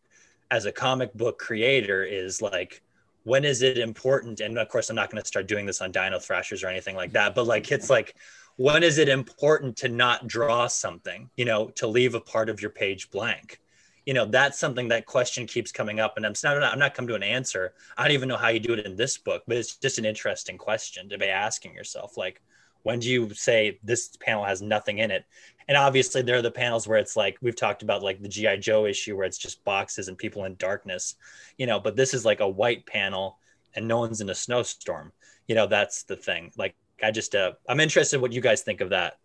as a comic book creator is like when is it important? And of course i'm not going to start doing this on dino thrashers or anything like that but like it's like when is it important to not draw something you know to leave a part of your page blank? You know that's something that question keeps coming up and i'm not i'm not come to an answer. I don't even know how you do it in this book but it's just an interesting question to be asking yourself like when do you say this panel has nothing in it? And obviously there are the panels where it's like we've talked about like the gi joe issue where it's just boxes and people in darkness you know but this is like a white panel and no one's in a snowstorm. You know that's the thing. Like i just uh, i'm interested in what you guys think of that.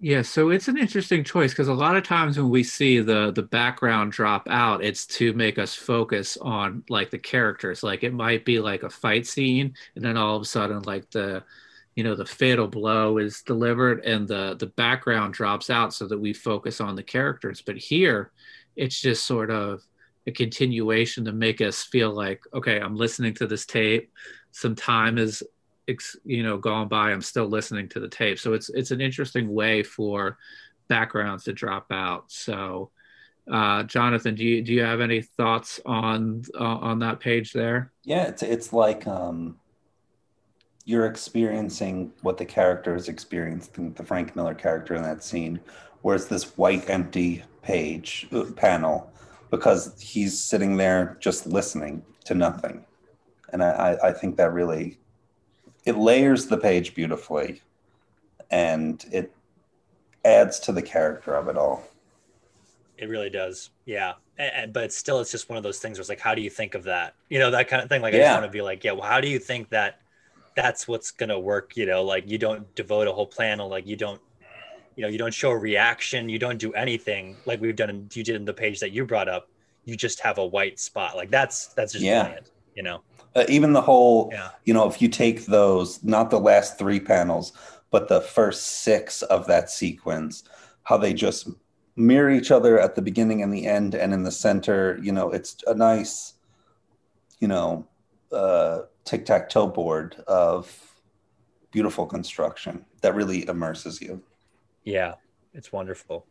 Yeah, so it's an interesting choice because a lot of times when we see the the background drop out, it's to make us focus on like the characters. Like it might be like a fight scene, and then all of a sudden, like the you know the fatal blow is delivered, and the the background drops out so that we focus on the characters. But here, it's just sort of a continuation to make us feel like, okay, I'm listening to this tape. Some time is you know gone by i'm still listening to the tape so it's it's an interesting way for backgrounds to drop out so uh, jonathan do you do you have any thoughts on uh, on that page there yeah it's it's like um you're experiencing what the character is experiencing the frank miller character in that scene whereas this white empty page uh, panel because he's sitting there just listening to nothing. And I, I think that really it layers the page beautifully and it adds to the character of it all. It really does yeah. And, but still it's just one of those things where it's like how do you think of that? You know that kind of thing like yeah. i just want to be like yeah well how do you think that that's what's gonna work you know like you don't devote a whole panel like you don't you know you don't show a reaction you don't do anything like we've done in, you did in the page that you brought up you just have a white spot like that's that's just yeah. brilliant you know uh, even the whole, yeah. you know, if you take those, not the last three panels, but the first six of that sequence, how they just mirror each other at the beginning and the end and in the center, you know, it's a nice, you know, uh, tic tac toe board of beautiful construction that really immerses you. Yeah, it's wonderful.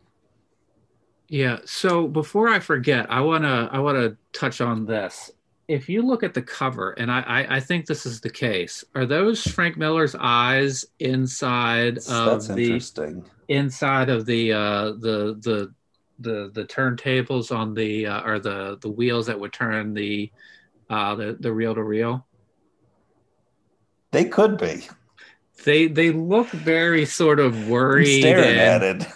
Yeah. So before I forget, I wanna I wanna touch on this if you look at the cover, and I, I, I, think this is the case, are those Frank Miller's eyes inside of That's the inside of the uh, the the the the turntables on the uh, or the the wheels that would turn the uh, the the reel to reel? They could be. They they look very sort of worried. I'm staring and, at it.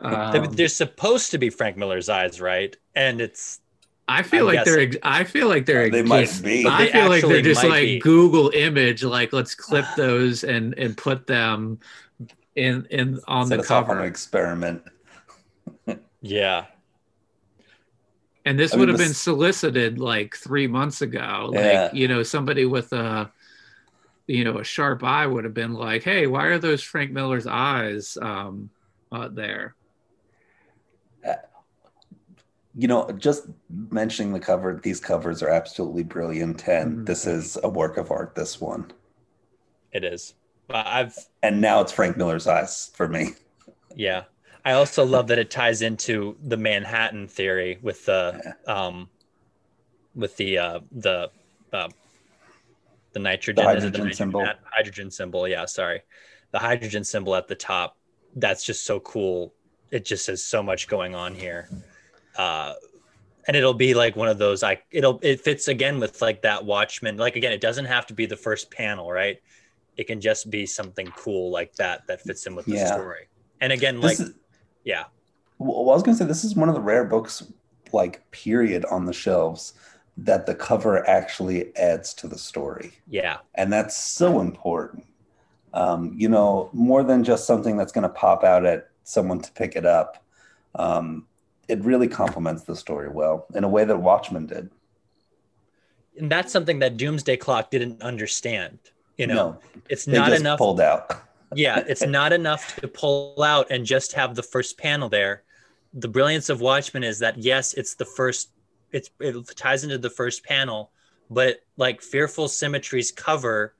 Um, they're supposed to be Frank Miller's eyes, right? And it's I feel I'm like guessing. they're. I feel like they're. They just, might be. I feel like they're just like be. Google image. Like let's clip those and and put them in in on Set the cover. On experiment. yeah. And this I would mean, have this... been solicited like three months ago. Like yeah. you know, somebody with a, you know, a sharp eye would have been like, "Hey, why are those Frank Miller's eyes um, uh, there?" you know, just mentioning the cover, these covers are absolutely brilliant. And mm-hmm. this is a work of art, this one. It is. I've and now it's Frank Miller's eyes for me. Yeah. I also love that it ties into the Manhattan theory with the yeah. um with the uh the uh the nitrogen the hydrogen the symbol. Hydrogen symbol, yeah, sorry. The hydrogen symbol at the top. That's just so cool. It just has so much going on here uh, and it'll be like one of those like it'll it fits again with like that Watchmen. Like again, it doesn't have to be the first panel, right? It can just be something cool like that that fits in with the yeah. story. And again, this like is, yeah. Well, I was gonna say this is one of the rare books, like period, on the shelves that the cover actually adds to the story. Yeah, and that's so important. Um, you know, more than just something that's going to pop out at someone to pick it up. Um, it really complements the story well in a way that Watchmen did. And that's something that Doomsday Clock didn't understand. You know, no, it's not enough pulled out. yeah, it's not enough to pull out and just have the first panel there. The brilliance of Watchmen is that yes, it's the first. It's it ties into the first panel, but like Fearful Symmetry's cover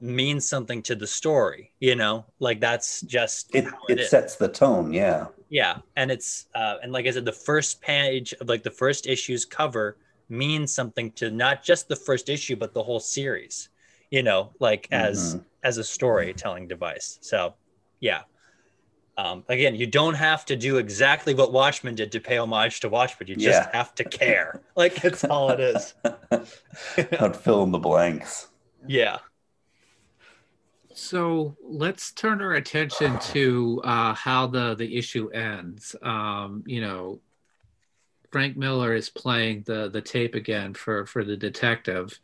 means something to the story. You know, like that's just it. It, it sets the tone. Yeah yeah and it's uh, and like i said the first page of like the first issue's cover means something to not just the first issue but the whole series you know like mm-hmm. as as a storytelling device so yeah um, again you don't have to do exactly what watchmen did to pay homage to watchmen. You just yeah. have to care. Like that's all it is. Not fill in the blanks. Yeah. So let's turn our attention to uh, how the the issue ends. Um, you know, Frank Miller is playing the the tape again for for the detective,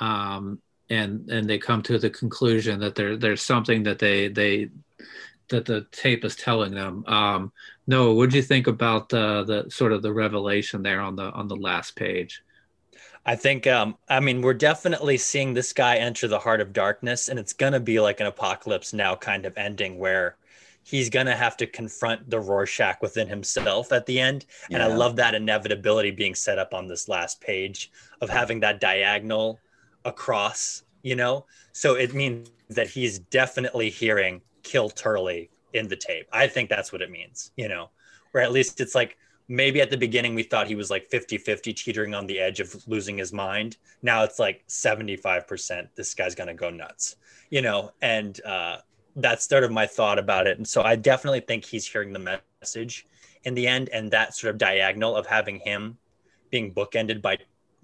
um, and and they come to the conclusion that there there's something that they they that the tape is telling them. Um, Noah, what do you think about the the sort of the revelation there on the on the last page? I think, um, I mean, we're definitely seeing this guy enter the heart of darkness, and it's gonna be like an apocalypse now kind of ending where he's gonna have to confront the Rorschach within himself at the end. And I love that inevitability being set up on this last page of having that diagonal across, you know. So it means that he's definitely hearing "kill Turley" in the tape. I think that's what it means, you know, or at least it's like maybe at the beginning we thought he was like 50-50 teetering on the edge of losing his mind now it's like 75% this guy's gonna go nuts you know and uh, that's sort of my thought about it and so i definitely think he's hearing the message in the end and that sort of diagonal of having him being bookended by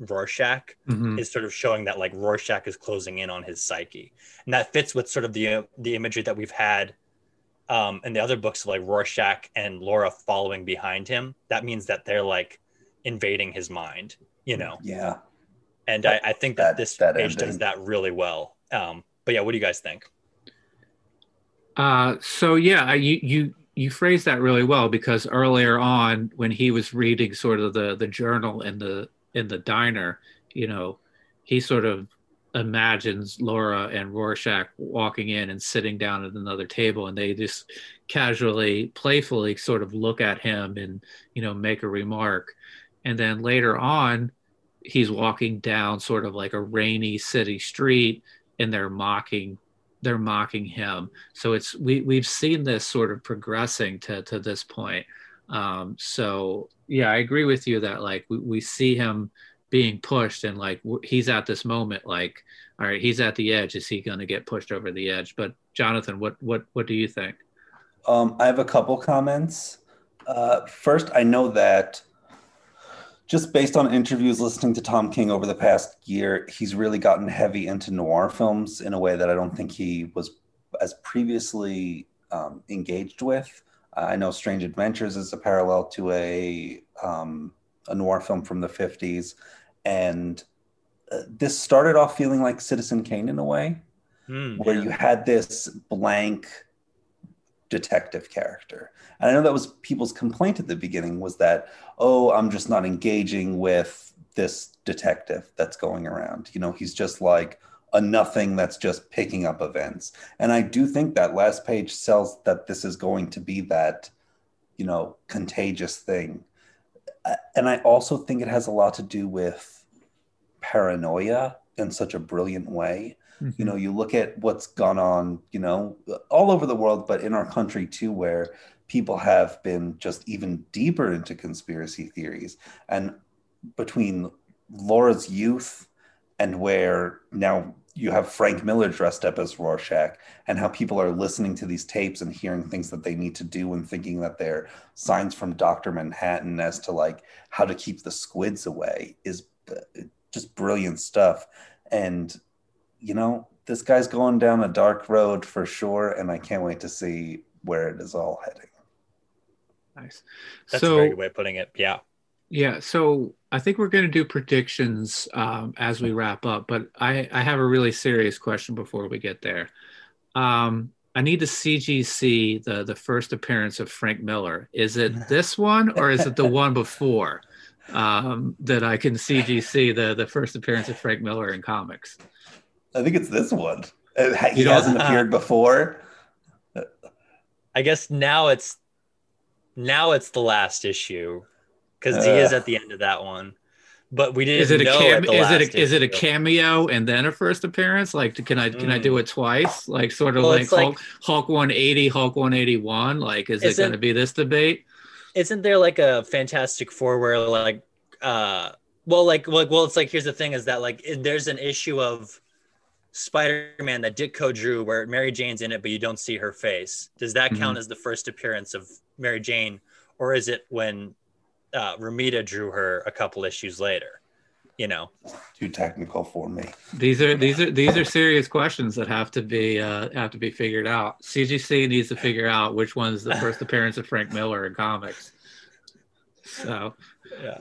rorschach Mhm. is sort of showing that like rorschach is closing in on his psyche and that fits with sort of the the imagery that we've had um, in the other books, like Rorschach and Laura following behind him, that means that they're like invading his mind, you know. Yeah. And I, I think that, That- this that page does that really well. Um, but yeah, what do you guys think? Uh, so yeah, I- you you you phrased that really well because earlier on when he was reading sort of the the journal and the in the diner, you know, he sort of imagines Laura and Rorschach walking in and sitting down at another table and they just casually playfully sort of look at him and you know make a remark. And then later on he's walking down sort of like a rainy city street and they're mocking they're mocking him. So it's we we've seen this sort of progressing to to this point. Um so yeah i agree with you that like we, we see him being pushed and like he's at this moment like all right he's at the edge is he going to get pushed over the edge but jonathan what what what do you think Um, I have a couple comments. Uh, first, I know that just based on interviews listening to Tom King over the past year, he's really gotten heavy into noir films in a way that I don't think he was as previously um, engaged with. I know Strange Adventures is a parallel to a um, a noir film from the 50s. And uh, this started off feeling like Citizen Kane in a way Hmm, where yeah. you had this blank detective character. And I know that was people's complaint at the beginning was that, oh, I'm just not engaging with this detective that's going around. You know, he's just like a nothing that's just picking up events. And I do think that last page sells that this is going to be that, you know, contagious thing. Uh, And I also think it has a lot to do with paranoia in such a brilliant way you know you look at what's gone on you know all over the world but in our country too where people have been just even deeper into conspiracy theories and between laura's youth and where now you have frank miller dressed up as rorschach and how people are listening to these tapes and hearing things that they need to do and thinking that they're signs from dr manhattan as to like how to keep the squids away is just brilliant stuff and you know, this guy's going down a dark road for sure, and I can't wait to see where it is all heading. nice That's a so very good way of putting it. Yeah. Yeah, so I think we're going to do predictions um, as we wrap up, but I, I have a really serious question before we get there. Um, I need to CGC the the first appearance of Frank Miller. Is it this one or is it the one before um, that I can CGC the the first appearance of Frank Miller in comics? I think it's this one. Uh, He You don't- hasn't appeared before. I guess now it's now it's the last issue because he is Uh. at the end of that one. But we didn't Is it a know cam- at is it a, is it a cameo and then a first appearance? Like, can I can I do it twice? Like, sort of Well, like it's like- Hulk, Hulk 180, Hulk 181. Like, is it going to be this debate? isn't there like a fantastic four where like uh well like like well it's like here's the thing is that like there's an issue of spider-man that ditko drew where mary jane's in it but you don't see her face does that count as the first appearance of mary jane or is it when uh Romita drew her a couple issues later you know. Too technical for me. These are these are these are serious questions that have to be uh, have to be figured out. CGC needs to figure out which one's the first appearance of Frank Miller in comics. So, Yeah.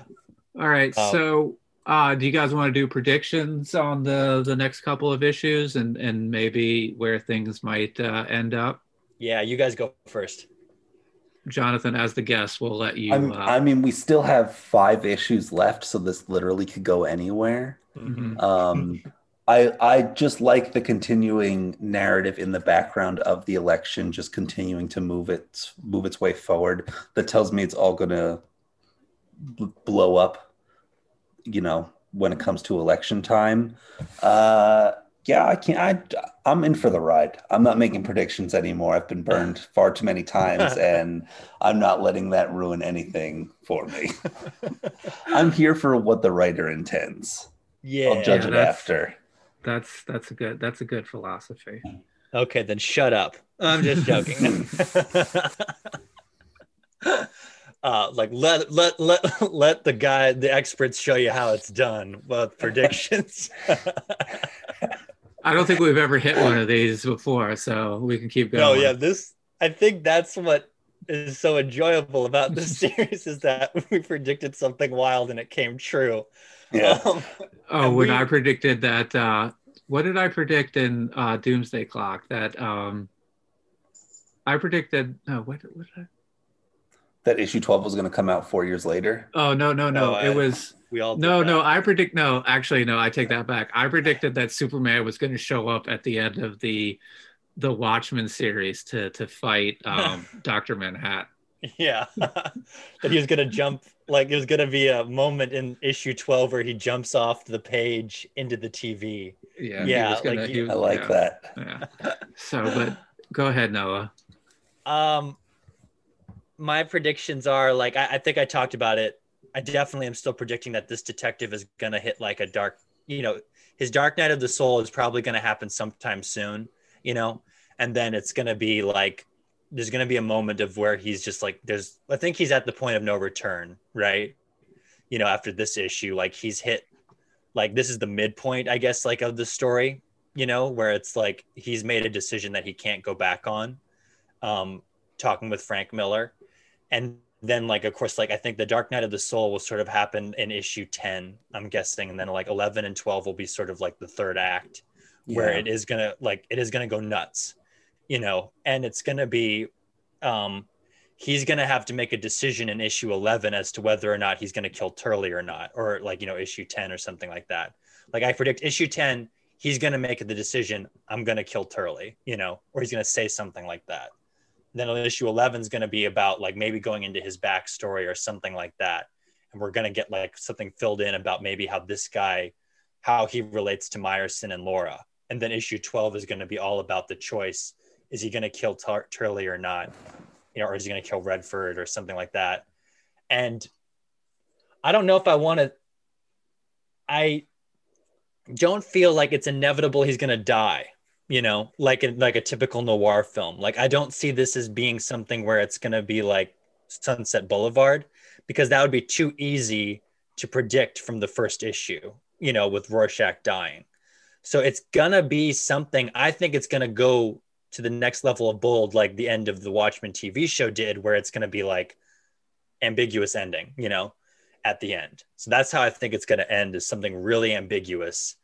all right. Um, so, uh, do you guys want to do predictions on the the next couple of issues and and maybe where things might uh, end up? Yeah, you guys go first. Jonathan, as the guest, we'll let you. Uh, I mean, we still have five issues left, so this literally could go anywhere. mhm. Um, I I just like the continuing narrative in the background of the election, just continuing to move its move its way forward. That tells me it's all gonna blow up, you know, when it comes to election time. Uh, yeah, I can't. I I'm in for the ride. I'm not making predictions anymore. I've been burned far too many times, and I'm not letting that ruin anything for me. I'm here for what the writer intends. Yeah. I'll judge Yeah, it that's- after. That's that's a good that's a good philosophy. Okay, then shut up. I'm just joking. uh, like let let let let the guy, the experts, show you how it's done. Well, predictions. I don't think we've ever hit one of these before, so we can keep going. no, yeah, this. I think that's what is so enjoyable about this series is that we predicted something wild and it came true. Yeah. Um, Oh, when we- I predicted that, uh, what did I predict in uh, Doomsday Clock? That um, I predicted. No, what, what did I? That issue 12 was going to come out four years later. Oh no, no, no! Oh, I- it was we all no, no. I predict no. Actually, no. I take that back. I predicted that Superman was going to show up at the end of the the Watchmen series to to fight um, Doctor Manhattan. Yeah, that he was gonna jump. Like it was gonna be a moment in issue twelve where he jumps off the page into the TV. Yeah, he Yeah, was gonna- like he was- I like yeah, that. Yeah. So, but go ahead, Noah. Um, my predictions are like I, I think I talked about it. I definitely am still predicting that this detective is gonna hit like a dark. You know, his Dark Night of the Soul is probably gonna happen sometime soon. You know, and then it's gonna be like there's gonna be a moment of where he's just like there's. I think he's at the point of no return, right? You know, after this issue, like he's hit. Like this is the midpoint, I guess, like of the story. You know, where it's like he's made a decision that he can't go back on. Um, talking with Frank Miller. And then like of course like I think the Dark Night of the Soul will sort of happen in issue 10, I'm guessing, and then like 11 and 12 will be sort of like the third act where Yeah. it is to like it is to go nuts. You know, and it's to be um he's to have to make a decision in issue 11 as to whether or not he's to kill Turley or not or like you know issue 10 or something like that. Like I predict issue 10 he's to make the decision I'm to kill Turley, you know, or he's to say something like that then issue 11 is going to be about like maybe going into his backstory or something like that. And we're going to get like something filled in about maybe how this guy how he relates to Myerson and Laura. And then issue 12 is going to be all about the choice. Is he going to kill Tur- Turley or not? You know or is he going to kill Redford or something like that? And I don't know if I want to I don't feel like it's inevitable he's going to die you know like in like a typical noir film. Like i don't see this as being something where it's going to be like sunset boulevard because that would be too easy to predict from the first issue you know with rorschach dying. So it's going to be something i think it's going to go to the next level of bold like the end of the watchmen tv show did where it's going to be like ambiguous ending you know at the end. So that's how i think it's going to end is something really ambiguous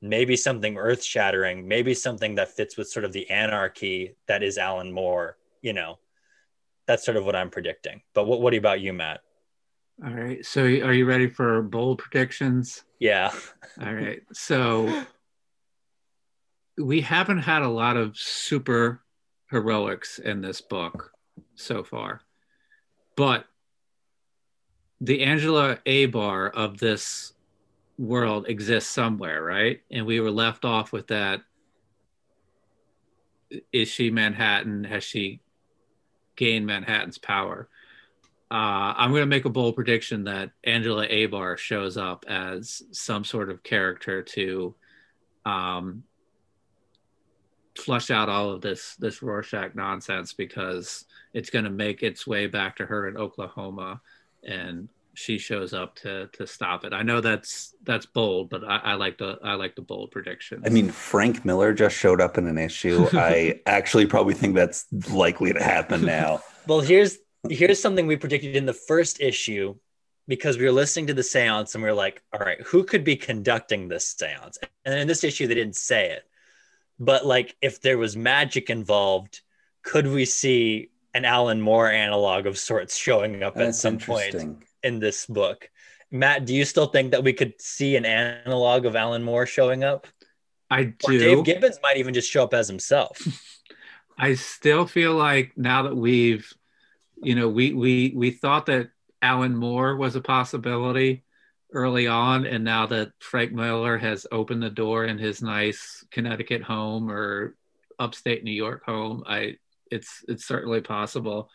maybe something earth shattering, maybe something that fits with sort of the anarchy that is Alan Moore, you know. That's sort of what I'm predicting. But what, what about you, Matt? All right. So, are you ready for bold predictions? Yeah. All right. So, we haven't had a lot of super heroics in this book so far, but the Angela Abar of this world exists somewhere, right? And we were left off with that. Is she Manhattan? Has she gained Manhattan's power? Uh, I'm going to make a bold prediction that Angela Abar shows up as some sort of character to um, flush out all of this this Rorschach nonsense because it's going to make its way back to her in Oklahoma, and she shows up to to stop it. I know that's that's bold, but I, I like the I like the bold prediction. I mean, Frank Miller just showed up in an issue. I actually probably think that's likely to happen now. well, here's here's something we predicted in the first issue because we were listening to the seance and we were like, all right, who could be conducting this seance? And in this issue, they didn't say it. But like, if there was magic involved, could we see an Alan Moore analog of sorts showing up That's at some point in this book? Matt, do you still think that we could see an analog of Alan Moore showing up? I do. Or Dave Gibbons might even just show up as himself. I still feel like now that we've, you know, we we we thought that Alan Moore was a possibility early on, and now that Frank Miller has opened the door in his nice Connecticut home or upstate New York home, I it's it's certainly possible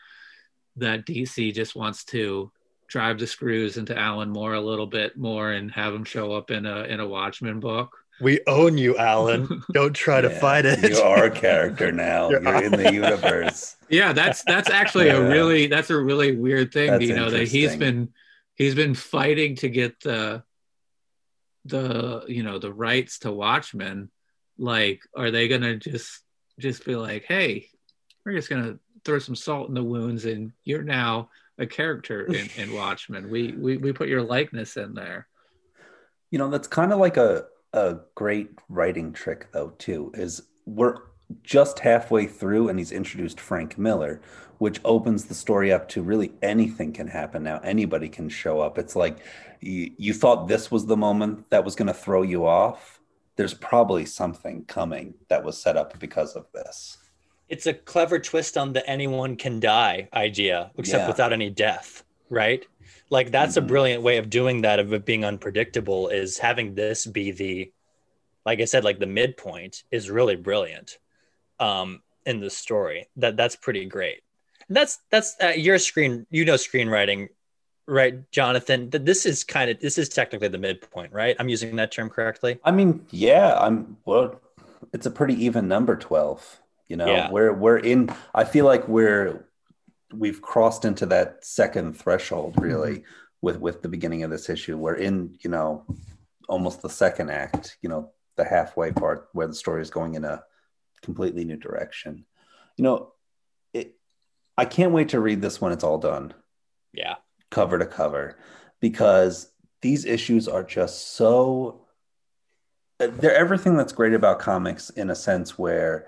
that DC just wants to drive the screws into Alan Moore a little bit more and have him show up in a in a Watchmen book. We own you, Alan. Don't try to fight it. You are a character now. You're, You're in the universe. Yeah, that's that's actually yeah. a really that's a really weird thing. That's you know that he's been he's been fighting to get the the you know the rights to Watchmen. Like, are they gonna just just be like, hey, we're just gonna throw some salt in the wounds, and you're now a character in, in Watchmen. We, we we put your likeness in there. You know, that's kind of like a a great writing trick though too is we're just halfway through and he's introduced Frank Miller, which opens the story up to really anything can happen now. Anybody can show up. It's like you, you thought this was the moment that was going to throw you off. There's probably something coming that was set up because of this. It's a clever twist on the anyone can die idea, except yeah. without any death, right? like that's mm-hmm. a brilliant way of doing that of it being unpredictable is having this be the like i said like the midpoint is really brilliant um in the story that that's pretty great that's that's uh, your screen you know screenwriting right jonathan that this is kind of this is technically the midpoint right i'm using that term correctly i mean yeah i'm well it's a pretty even number 12 you know yeah. we're we're in i feel like we're we've crossed into that second threshold really mm-hmm. with with the beginning of this issue we're in you know almost the second act you know the halfway part where the story is going in a completely new direction you know it i can't wait to read this when it's all done yeah cover to cover because these issues are just so they're everything that's great about comics in a sense where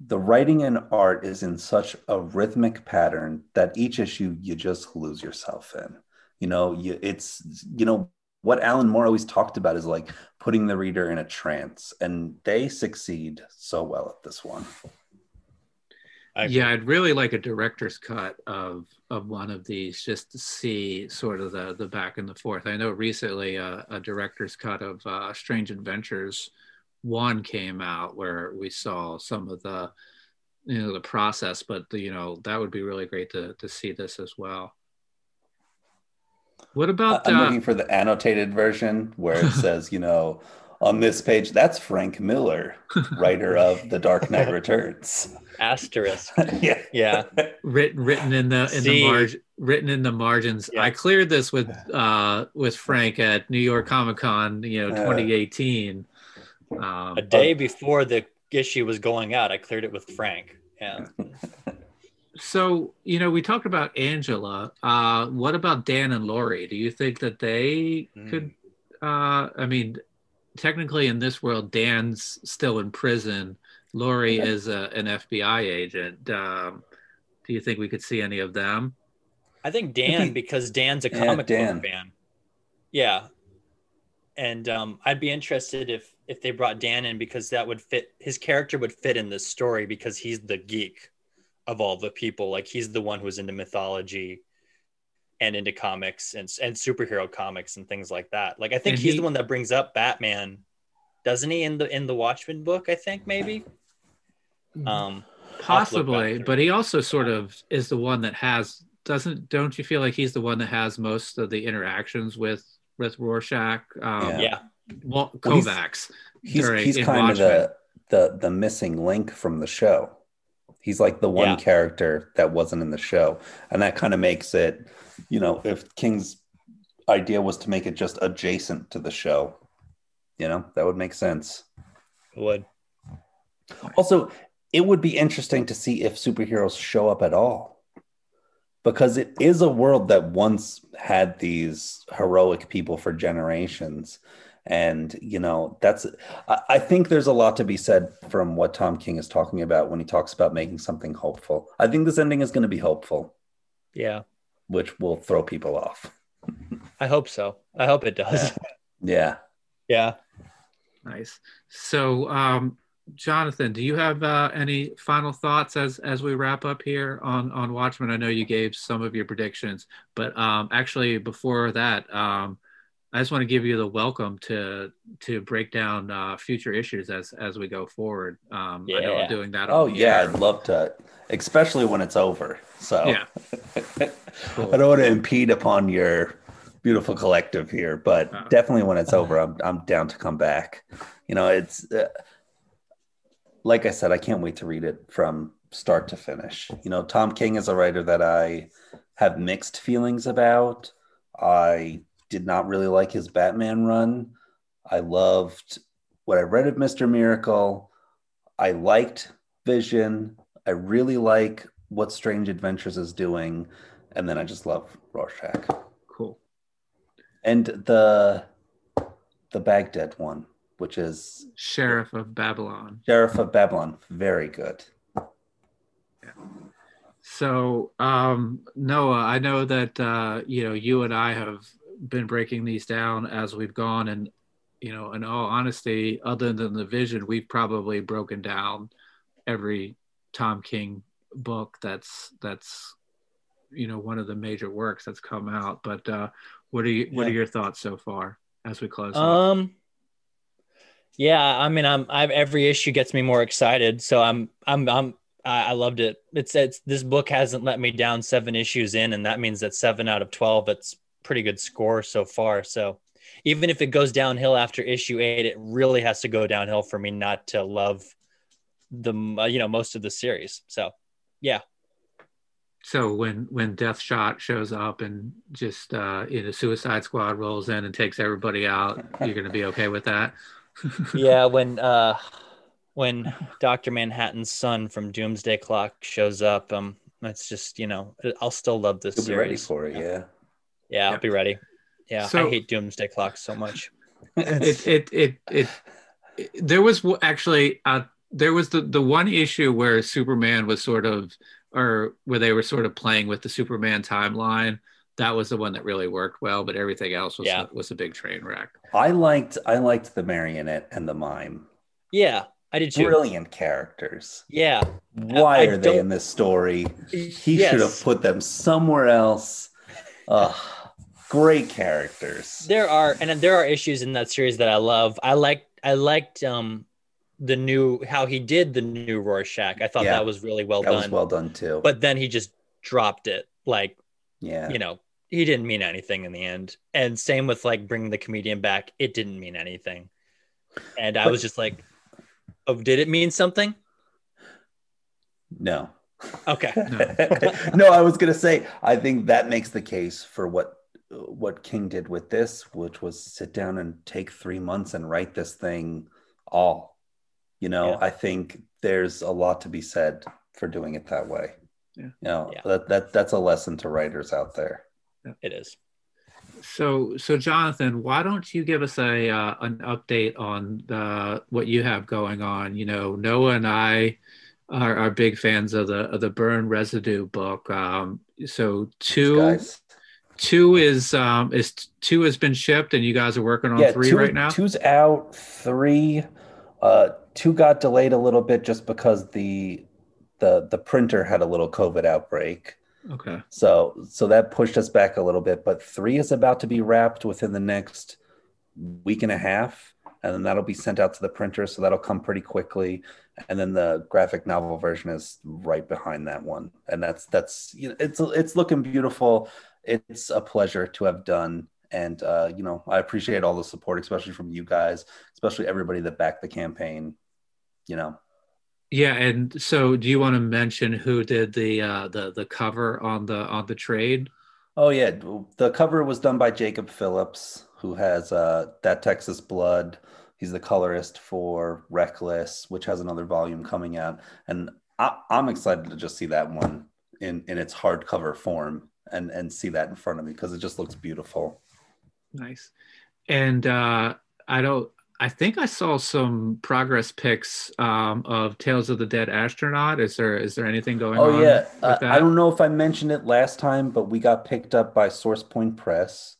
the writing and art is in such a rhythmic pattern that each issue you just lose yourself in. You know, you, it's you know what Alan Moore always talked about is like putting the reader in a trance, and they succeed so well at this one. Yeah, I'd really like a director's cut of of one of these just to see sort of the the back and the forth. I know recently uh, a director's cut of uh, Strange Adventures one came out where we saw some of the you know the process but the, you know that would be really great to to see this as well. What about i'm uh, looking for the annotated version where it says you know on this page that's frank miller writer of the dark knight returns. Asterisk. Yeah. Yeah. Written written in the in See. the margin written in the margins. Yeah. i cleared this with uh with frank at new york comic con you know 2018 um, a day but, before the issue was going out, I cleared it with Frank. Yeah. so you know, we talked about Angela. Uh, what about Dan and Laurie? Do you think that they mm. could? Uh, I mean, technically, in this world, Dan's still in prison. Laurie is a, an FBI agent. Um, do you think we could see any of them? I think Dan, because Dan's a comic yeah, Dan. book fan. Yeah, and um, I'd be interested if if they brought Dan in because that would fit his character would fit in this story because he's the geek of all the people. Like he's the one who's into mythology and into comics and and superhero comics and things like that. Like I think he's the one that brings up Batman, doesn't he? In the in the Watchmen book, I think maybe. Mm-hmm. Um, possibly, but he also sort of is the one that has doesn't don't you feel like he's the one that has most of the interactions with with Rorschach? Um, yeah. yeah well, Kovacs. He's, he's, he's kind of the, the the missing link from the show. He's like the one yeah. character that wasn't in the show, and that kind of makes it, you know, if King's idea was to make it just adjacent to the show. You know, that would make sense. It would. Also, it would be interesting to see if superheroes show up at all. Because it is a world that once had these heroic people for generations. And, you know, that's, I, I think there's a lot to be said from what Tom King is talking about when he talks about making something hopeful. I think this ending is going to be hopeful, Yeah. which will throw people off. I hope so. I hope it does. Yeah. Yeah. Nice. So, um, Jonathan, do you have uh, any final thoughts as as we wrap up here on on Watchmen? I know you gave some of your predictions, but um, actually before that, um, I just want to give you the welcome to to break down uh, future issues as as we go forward. Um, I know Yeah. I'm doing that. Oh, yeah. I'd love to, especially when it's over. So, yeah. I don't want to impede upon your beautiful collective here, but Uh. definitely when it's over, I'm I'm down to come back. You know, it's uh, like I said, I can't wait to read it from start to finish. You know, Tom King is a writer that I have mixed feelings about. I did not really like his Batman run. I loved what I read of Mr. Miracle. I liked Vision. I really like what Strange Adventures is doing. And then I just love Rorschach. Cool. And the the Baghdad one, which is Sheriff of Babylon. Sheriff of Babylon, very good. So, um, Noah, I know that uh, you know you and I have been breaking these down as we've gone, and you know, in all honesty, other than the vision, we've probably broken down every Tom King book that's that's you know one of the major works that's come out. But uh, what are you what are your thoughts so far as we close? up? Yeah, I mean, I'm. I've every issue gets me more excited, so I'm. I'm. I'm. I I loved it. It's. It's. This book hasn't let me down seven issues in, and that means that seven out of twelve. It's pretty good score so far. So, even if it goes downhill after issue eight, it really has to go downhill for me not to love the. uh, You know, most of the series. So, yeah, So when when Deadshot shows up and just uh, you know Suicide Squad rolls in and takes everybody out, you're gonna be okay with that. Yeah. When. uh when Doctor Manhattan's son from Doomsday Clock shows up, um, it's just you know, I'll still love this You'll be series. ready for it, yeah. Yeah, I'll be ready. Yeah, So- I hate Doomsday Clock so much. it, it, it, it, it, there was actually, uh, there was the, the one issue where Superman was sort of, or where they were sort of playing with the Superman timeline. That was the one that really worked well, but everything else was, Yeah. was a big train wreck. I liked I liked the marionette and the mime. Yeah, I did too. Brilliant characters. Yeah, Why I are they in this story? He Yes. should have put them somewhere else. Ugh, great characters. there are, and there are issues in that series that I love. I liked, I liked um the new how he did the new Rorschach. I thought Yeah. that was really well that done. was well done too. but then he just dropped it. Like yeah, you know, he didn't mean anything in the end. And same with like bringing the comedian back. It didn't mean anything. And I But- was just like, oh, did it mean something? no. Okay. no, I was gonna say I think that makes the case for what what King did with this, which was sit down and take three months and write this thing all. You know, Yeah. I think there's a lot to be said for doing it that way. Yeah. You know, Yeah. that, that that's a lesson to writers out there. It is. So, so Jonathan, why don't you give us a uh, an update on the what you have going on? You know, Noah and I are, are big fans of the of the Burn Residue book. Um, so two two is um is two has been shipped, and you guys are working on three two, right now. Two's out. Three, uh, two got delayed a little bit just because the the the printer had a little COVID outbreak. Okay. So so that pushed us back a little bit. But three is about to be wrapped within the next week and a half, and then that'll be sent out to the printer. So that'll come pretty quickly. And then the graphic novel version is right behind that one, and that's that's you know it's it's looking beautiful. It's a pleasure to have done, and uh, you know I appreciate all the support, especially from you guys, especially everybody that backed the campaign. You know, Yeah, and so do you want to mention who did the uh, the the cover on the on the trade? Oh yeah, the cover was done by Jacob Phillips, who has uh, that Texas Blood. He's the colorist for Reckless, which has another volume coming out, and I, am excited to just see that one in in its hardcover form and and see that in front of me because it just looks beautiful. Nice, and uh, I don't. I think I saw some progress pics um, of Tales of the Dead Astronaut. Is there is there anything going oh, on? Oh yeah, uh, I don't know if I mentioned it last time, but we got picked up by Source Point Press.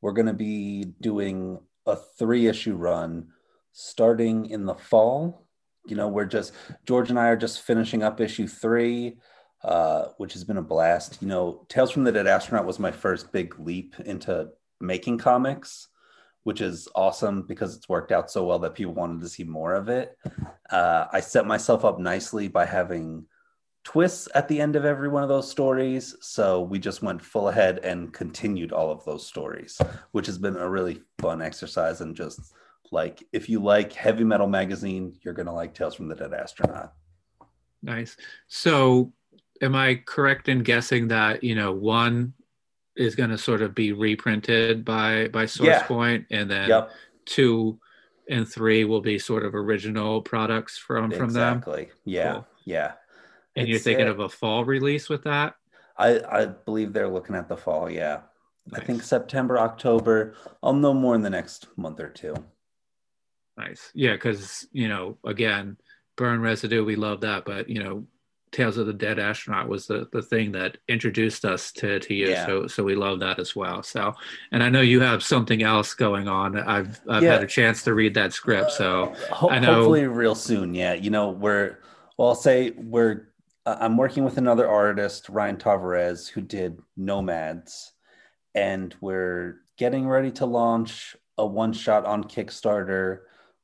We're going to be doing a three issue run starting in the fall. You know, we're just George and I are just finishing up issue three, uh, which has been a blast. You know, Tales from the Dead Astronaut was my first big leap into making comics which is awesome because it's worked out so well that people wanted to see more of it. Uh, I set myself up nicely by having twists at the end of every one of those stories. So we just went full ahead and continued all of those stories, which has been a really fun exercise. And just like, if you like Heavy Metal Magazine, you're going to like Tales from the Dead Astronaut. Nice. So, am I correct in guessing that, you know, one is going to sort of be reprinted by by source yeah. point and then yep. two and three will be sort of original products from from them. Exactly. Yeah cool. yeah. And it's, you're thinking of a fall release with that? I i believe they're looking at the fall yeah. Nice. i think september october. I'll know more in the next month or two. Nice. Yeah because you know again burn residue we love that but you know Tales of the Dead Astronaut was the, the thing that introduced us to, to you. Yeah. So so we love that as well. So and I know you have something else going on. I've I've yeah. had a chance to read that script. So uh, ho- I know hopefully real soon. Yeah. You know, we're well I'll say we're uh, I'm working with another artist, Ryan Tavares, who did Nomads, and we're getting ready to launch a one shot on Kickstarter,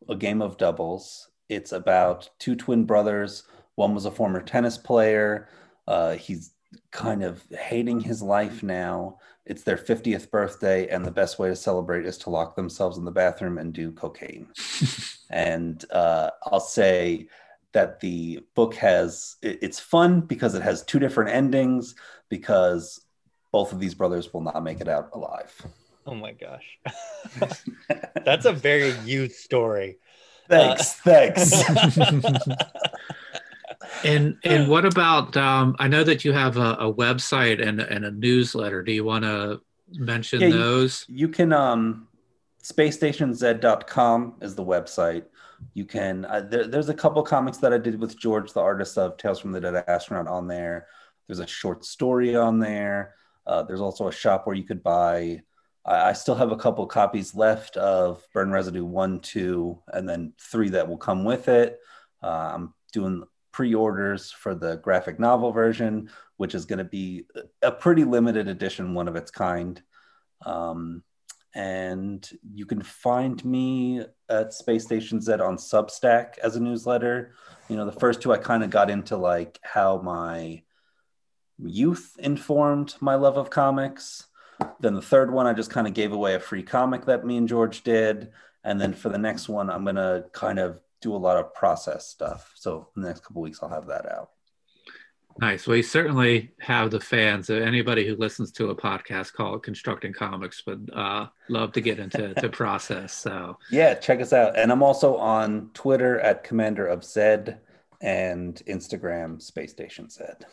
a game of doubles. It's about two twin brothers one was a former tennis player. Uh, he's kind of hating his life now. It's their 50th birthday, and the best way to celebrate is to lock themselves in the bathroom and do cocaine. and uh, I'll say that the book has it's fun because it has two different endings because both of these brothers will not make it out alive. Oh my gosh. That's a very youth story. Thanks. Uh, thanks. and and what about um, i know that you have a, a, website and, and a newsletter. Do you want to mention yeah, those? you, you can um spacestationz.com is the website. You can uh, there, there's a couple comics that i did with george the artist of tales from the dead astronaut on there. There's a short story on there. Uh, there's also a shop where you could buy I, I still have a couple copies left of burn residue one two and then three that will come with it. Uh, i'm doing pre-orders for the graphic novel version, which is going to be a pretty limited edition, one of its kind. Um, and you can find me at Space Station Z on Substack as a newsletter. You know, the first two I kind of got into like how my youth informed my love of comics. Then the third one, I just kind of gave away a free comic that me and George did. And then for the next one, I'm going to kind of do a lot of process stuff. So in the next couple weeks, I'll have that out. Nice. We certainly have the fans. Uh, anybody who listens to a podcast called Constructing Comics would uh, love to get into to process. So yeah, check us out. And I'm also on Twitter at Commander of Zed and Instagram Space Station Zed.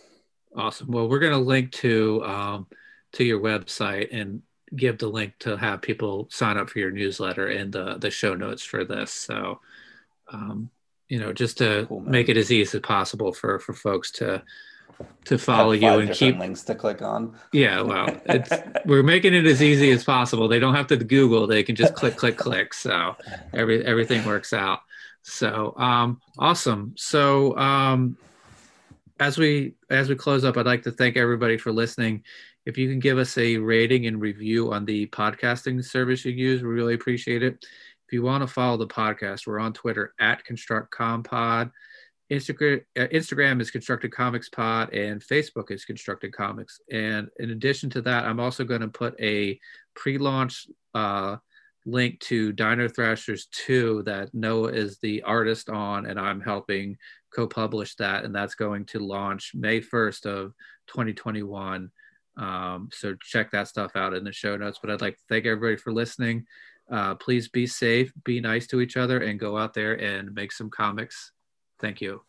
Awesome. Well, we're going to link to um, to your website and give the link to have people sign up for your newsletter in the the show notes for this. So um, you know, just to cool, make it as easy as possible for for folks to to follow you and keep links to click on. Yeah, well, it's we're making it as easy as possible. They don't have to Google; they can just click, click, click. So every everything works out. So um, awesome. So um, as we as we close up, I'd like to thank everybody for listening. If you can give us a rating and review on the podcasting service you use, we really appreciate it. If you want to follow the podcast, we're on Twitter at ConstructCompod. Instagram, uh, Instagram is Constructed Comics Pod, and Facebook is Constructed Comics. And in addition to that, I'm also going to put a pre-launch uh, link to Dino Thrashers 2 that Noah is the artist on, and I'm helping co-publish that, and that's going to launch May 1st of 2021. Um, so check that stuff out in the show notes. But I'd like to thank everybody for listening. Uh, please be safe, be nice to each other, and go out there and make some comics. Thank you.